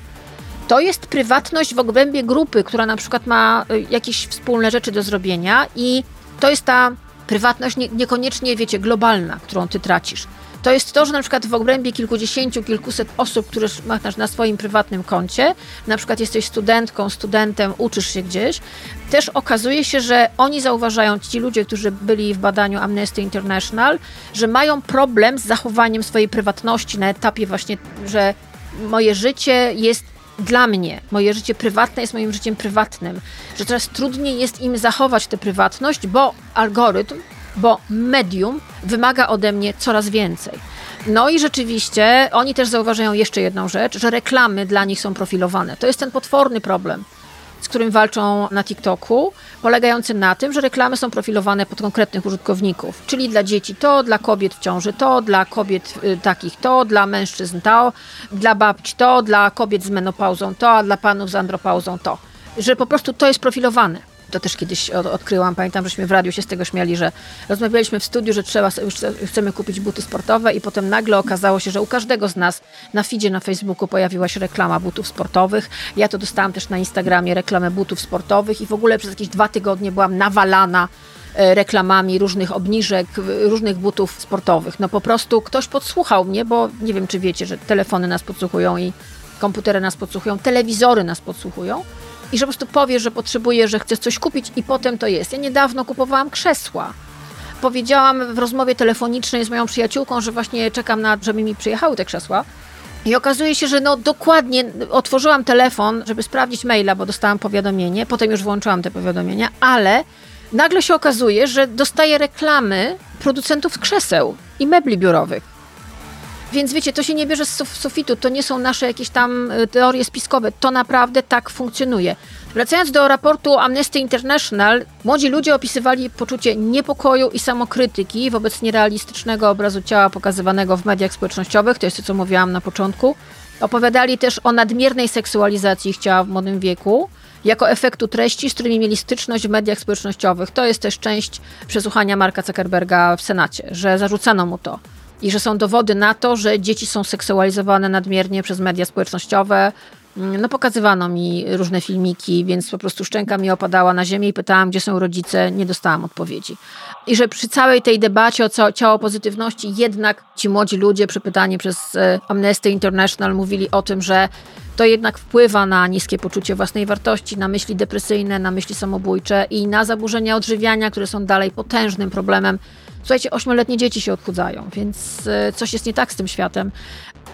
To jest prywatność w obrębie grupy, która na przykład ma y, jakieś wspólne rzeczy do zrobienia i to jest ta prywatność nie, niekoniecznie, wiecie, globalna, którą ty tracisz. To jest to, że na przykład w obrębie kilkudziesięciu, kilkuset osób, które masz na swoim prywatnym koncie, na przykład jesteś studentką, studentem, uczysz się gdzieś, też okazuje się, że oni zauważają, ci ludzie, którzy byli w badaniu Amnesty International, że mają problem z zachowaniem swojej prywatności na etapie właśnie, że moje życie jest dla mnie, moje życie prywatne jest moim życiem prywatnym, że coraz trudniej jest im zachować tę prywatność, bo algorytm bo medium wymaga ode mnie coraz więcej. No i rzeczywiście oni też zauważają jeszcze jedną rzecz, że reklamy dla nich są profilowane. To jest ten potworny problem, z którym walczą na TikToku, polegający na tym, że reklamy są profilowane pod konkretnych użytkowników, czyli dla dzieci to, dla kobiet w ciąży to, dla kobiet y, takich to, dla mężczyzn to, dla babci to, dla kobiet z menopauzą to, a dla panów z andropauzą to. Że po prostu to jest profilowane to też kiedyś odkryłam, pamiętam, żeśmy w radiu się z tego śmiali, że rozmawialiśmy w studiu, że trzeba, już chcemy kupić buty sportowe i potem nagle okazało się, że u każdego z nas na feedzie na Facebooku pojawiła się reklama butów sportowych. Ja to dostałam też na Instagramie reklamę butów sportowych i w ogóle przez jakieś dwa tygodnie byłam nawalana e, reklamami różnych obniżek, różnych butów sportowych. No po prostu ktoś podsłuchał mnie, bo nie wiem, czy wiecie, że telefony nas podsłuchują i komputery nas podsłuchują, telewizory nas podsłuchują i że po prostu powiesz, że potrzebujesz, że chcesz coś kupić i potem to jest. Ja niedawno kupowałam krzesła. Powiedziałam w rozmowie telefonicznej z moją przyjaciółką, że właśnie czekam na, żeby mi przyjechały te krzesła. I okazuje się, że no dokładnie otworzyłam telefon, żeby sprawdzić maila, bo dostałam powiadomienie, potem już włączyłam te powiadomienia, ale nagle się okazuje, że dostaję reklamy producentów krzeseł i mebli biurowych. Więc wiecie, to się nie bierze z sufitu, to nie są nasze jakieś tam y, teorie spiskowe, to naprawdę tak funkcjonuje. Wracając do raportu Amnesty International, młodzi ludzie opisywali poczucie niepokoju i samokrytyki wobec nierealistycznego obrazu ciała pokazywanego w mediach społecznościowych, to jest to, co mówiłam na początku. Opowiadali też o nadmiernej seksualizacji ich ciała w młodym wieku, jako efektu treści, z którymi mieli styczność w mediach społecznościowych. To jest też część przesłuchania Marka Zuckerberga w Senacie, że zarzucano mu to i że są dowody na to, że dzieci są seksualizowane nadmiernie przez media społecznościowe. Mm, no, pokazywano mi różne filmiki, więc po prostu szczęka mi opadała na ziemię i pytałam, gdzie są rodzice, nie dostałam odpowiedzi. I że przy całej tej debacie o ciało pozytywności, jednak ci młodzi ludzie, przepytani przez e, Amnesty International, mówili o tym, że to jednak wpływa na niskie poczucie własnej wartości, na myśli depresyjne, na myśli samobójcze i na zaburzenia odżywiania, które są dalej potężnym problemem Słuchajcie, ośmioletnie dzieci się odchudzają, więc e, coś jest nie tak z tym światem.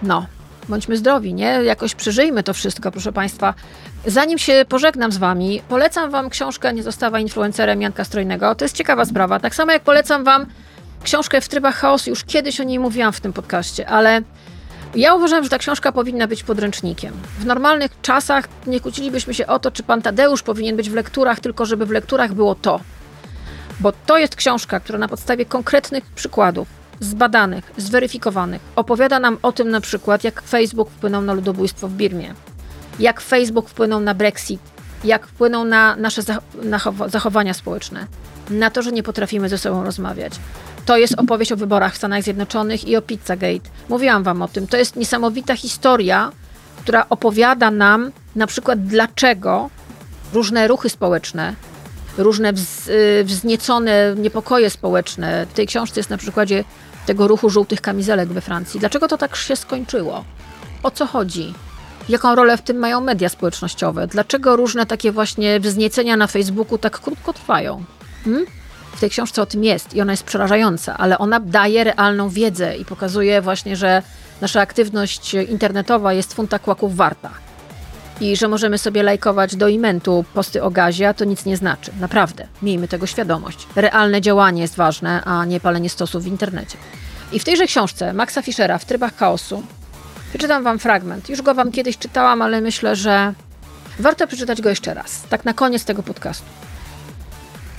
No, bądźmy zdrowi, nie? Jakoś przeżyjmy to wszystko, proszę Państwa. Zanim się pożegnam z Wami, polecam Wam książkę Nie zostawa influencerem Janka Strojnego. To jest ciekawa sprawa. Tak samo jak polecam Wam książkę w trybach chaosu. Już kiedyś o niej mówiłam w tym podcaście, ale Ja uważam, że ta książka powinna być podręcznikiem. W normalnych czasach nie kłócilibyśmy się o to, czy pan Tadeusz powinien być w lekturach, tylko żeby w lekturach było to. Bo to jest książka, która na podstawie konkretnych przykładów, zbadanych, zweryfikowanych, opowiada nam o tym na przykład, jak Facebook wpłynął na ludobójstwo w Birmie, jak Facebook wpłynął na Brexit, jak wpłynął na nasze zachowania społeczne, na to, że nie potrafimy ze sobą rozmawiać. To jest opowieść o wyborach w Stanach Zjednoczonych i o Pizzagate. Mówiłam wam o tym. To jest niesamowita historia, która opowiada nam na przykład dlaczego różne ruchy społeczne, różne wz, y, wzniecone niepokoje społeczne. W tej książce jest na przykładzie tego ruchu żółtych kamizelek we Francji. Dlaczego to tak się skończyło? O co chodzi? Jaką rolę w tym mają media społecznościowe? Dlaczego różne takie właśnie wzniecenia na Facebooku tak krótko trwają? Hmm? W tej książce o tym jest i ona jest przerażająca, ale ona daje realną wiedzę i pokazuje właśnie, że nasza aktywność internetowa jest funta kłaków warta. I że możemy sobie lajkować do imentu posty o gazie, a to nic nie znaczy. Naprawdę, miejmy tego świadomość. Realne działanie jest ważne, a nie palenie stosów w internecie. I w tejże książce Maxa Fischera w trybach chaosu przeczytam wam fragment. Już go wam kiedyś czytałam, ale myślę, że warto przeczytać go jeszcze raz. Tak na koniec tego podcastu.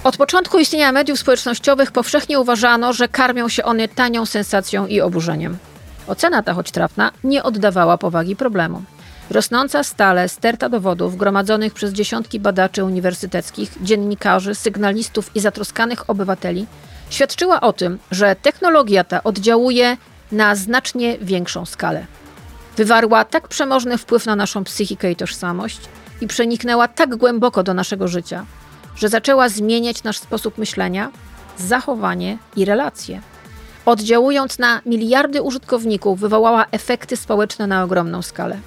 Od początku istnienia mediów społecznościowych powszechnie uważano, że karmią się one tanią sensacją i oburzeniem. Ocena ta, choć trafna, nie oddawała powagi problemu. Rosnąca stale sterta dowodów gromadzonych przez dziesiątki badaczy uniwersyteckich, dziennikarzy, sygnalistów i zatroskanych obywateli świadczyła o tym, że technologia ta oddziałuje na znacznie większą skalę. Wywarła tak przemożny wpływ na naszą psychikę i tożsamość i przeniknęła tak głęboko do naszego życia, że zaczęła zmieniać nasz sposób myślenia, zachowanie i relacje. Oddziałując na miliardy użytkowników, wywołała efekty społeczne na ogromną skalę.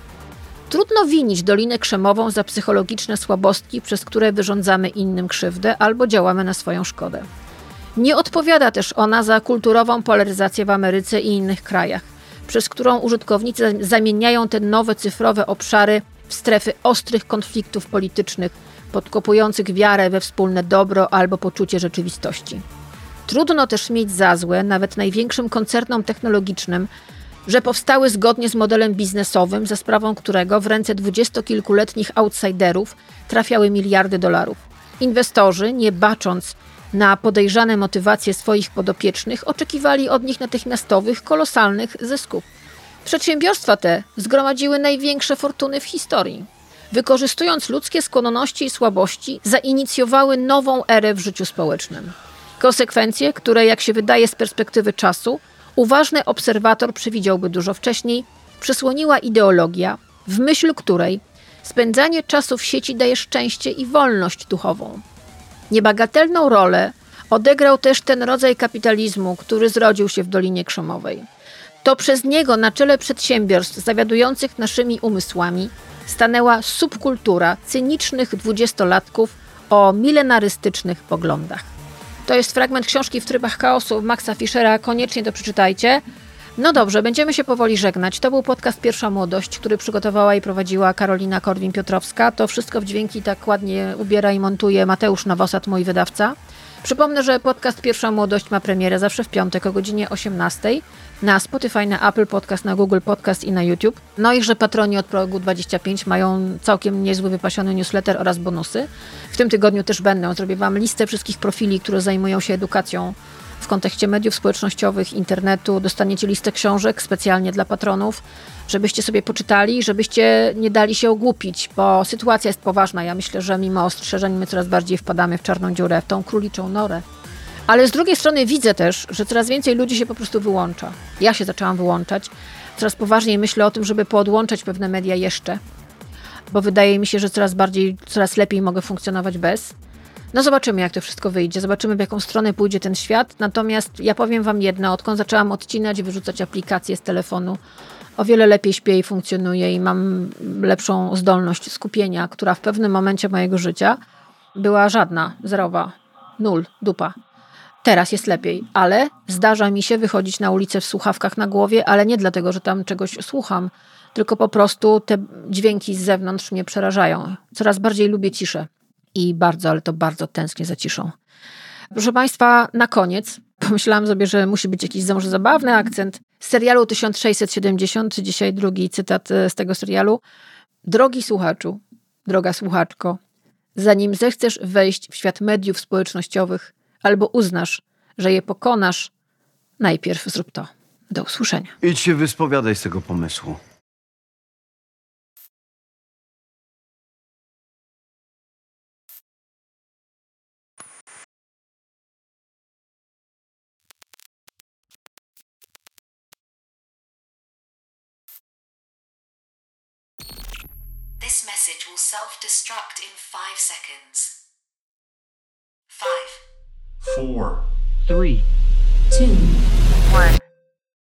Trudno winić Dolinę Krzemową za psychologiczne słabostki, przez które wyrządzamy innym krzywdę albo działamy na swoją szkodę. Nie odpowiada też ona za kulturową polaryzację w Ameryce i innych krajach, przez którą użytkownicy zamieniają te nowe cyfrowe obszary w strefy ostrych konfliktów politycznych, podkopujących wiarę we wspólne dobro albo poczucie rzeczywistości. Trudno też mieć za złe nawet największym koncernom technologicznym, że powstały zgodnie z modelem biznesowym, za sprawą którego w ręce dwudziestokilkuletnich outsiderów trafiały miliardy dolarów. Inwestorzy, nie bacząc na podejrzane motywacje swoich podopiecznych, oczekiwali od nich natychmiastowych, kolosalnych zysków. Przedsiębiorstwa te zgromadziły największe fortuny w historii wykorzystując ludzkie skłonności i słabości, zainicjowały nową erę w życiu społecznym. Konsekwencje, które, jak się wydaje z perspektywy czasu, uważny obserwator przewidziałby dużo wcześniej, przysłoniła ideologia, w myśl której spędzanie czasu w sieci daje szczęście i wolność duchową. Niebagatelną rolę odegrał też ten rodzaj kapitalizmu, który zrodził się w Dolinie Krzemowej. To przez niego na czele przedsiębiorstw zawiadujących naszymi umysłami stanęła subkultura cynicznych dwudziestolatków o milenarystycznych poglądach. To jest fragment książki w trybach chaosu Maxa Fischera, koniecznie to przeczytajcie. No dobrze, będziemy się powoli żegnać. To był podcast Pierwsza Młodość, który przygotowała i prowadziła Karolina Korwin-Piotrowska. To wszystko w dźwięki tak ładnie ubiera i montuje Mateusz Nowosad, mój wydawca. Przypomnę, że podcast Pierwsza Młodość ma premierę zawsze w piątek o godzinie 18 na Spotify, na Apple Podcast, na Google Podcast i na YouTube. No i że patroni od progu 25 mają całkiem niezły wypasiony newsletter oraz bonusy. W tym tygodniu też będę. Zrobię Wam listę wszystkich profili, które zajmują się edukacją w kontekście mediów społecznościowych, internetu. Dostaniecie listę książek specjalnie dla patronów, żebyście sobie poczytali, żebyście nie dali się ogłupić, bo sytuacja jest poważna. Ja myślę, że mimo ostrzeżeń my coraz bardziej wpadamy w czarną dziurę, w tą króliczą norę. Ale z drugiej strony widzę też, że coraz więcej ludzi się po prostu wyłącza. Ja się zaczęłam wyłączać. Coraz poważniej myślę o tym, żeby poodłączać pewne media jeszcze, bo wydaje mi się, że coraz bardziej, coraz lepiej mogę funkcjonować bez. No zobaczymy, jak to wszystko wyjdzie, zobaczymy, w jaką stronę pójdzie ten świat. Natomiast ja powiem Wam jedno, odkąd zaczęłam odcinać i wyrzucać aplikacje z telefonu, o wiele lepiej śpię i funkcjonuję i mam lepszą zdolność skupienia, która w pewnym momencie mojego życia była żadna, zerowa, nul, dupa. Teraz jest lepiej, ale zdarza mi się wychodzić na ulicę w słuchawkach na głowie, ale nie dlatego, że tam czegoś słucham, tylko po prostu te dźwięki z zewnątrz mnie przerażają. Coraz bardziej lubię ciszę i bardzo, ale to bardzo tęsknię za ciszą. Proszę Państwa, na koniec pomyślałam sobie, że musi być jakiś może zabawny akcent. Z serialu 1670, dzisiaj drugi cytat e, z tego serialu. Drogi słuchaczu, droga słuchaczko, zanim zechcesz wejść w świat mediów społecznościowych albo uznasz, że je pokonasz, najpierw zrób to. Do usłyszenia. Idź się wyspowiadaj z tego pomysłu. message will self-destruct in 5 seconds. 5 4 3 2 1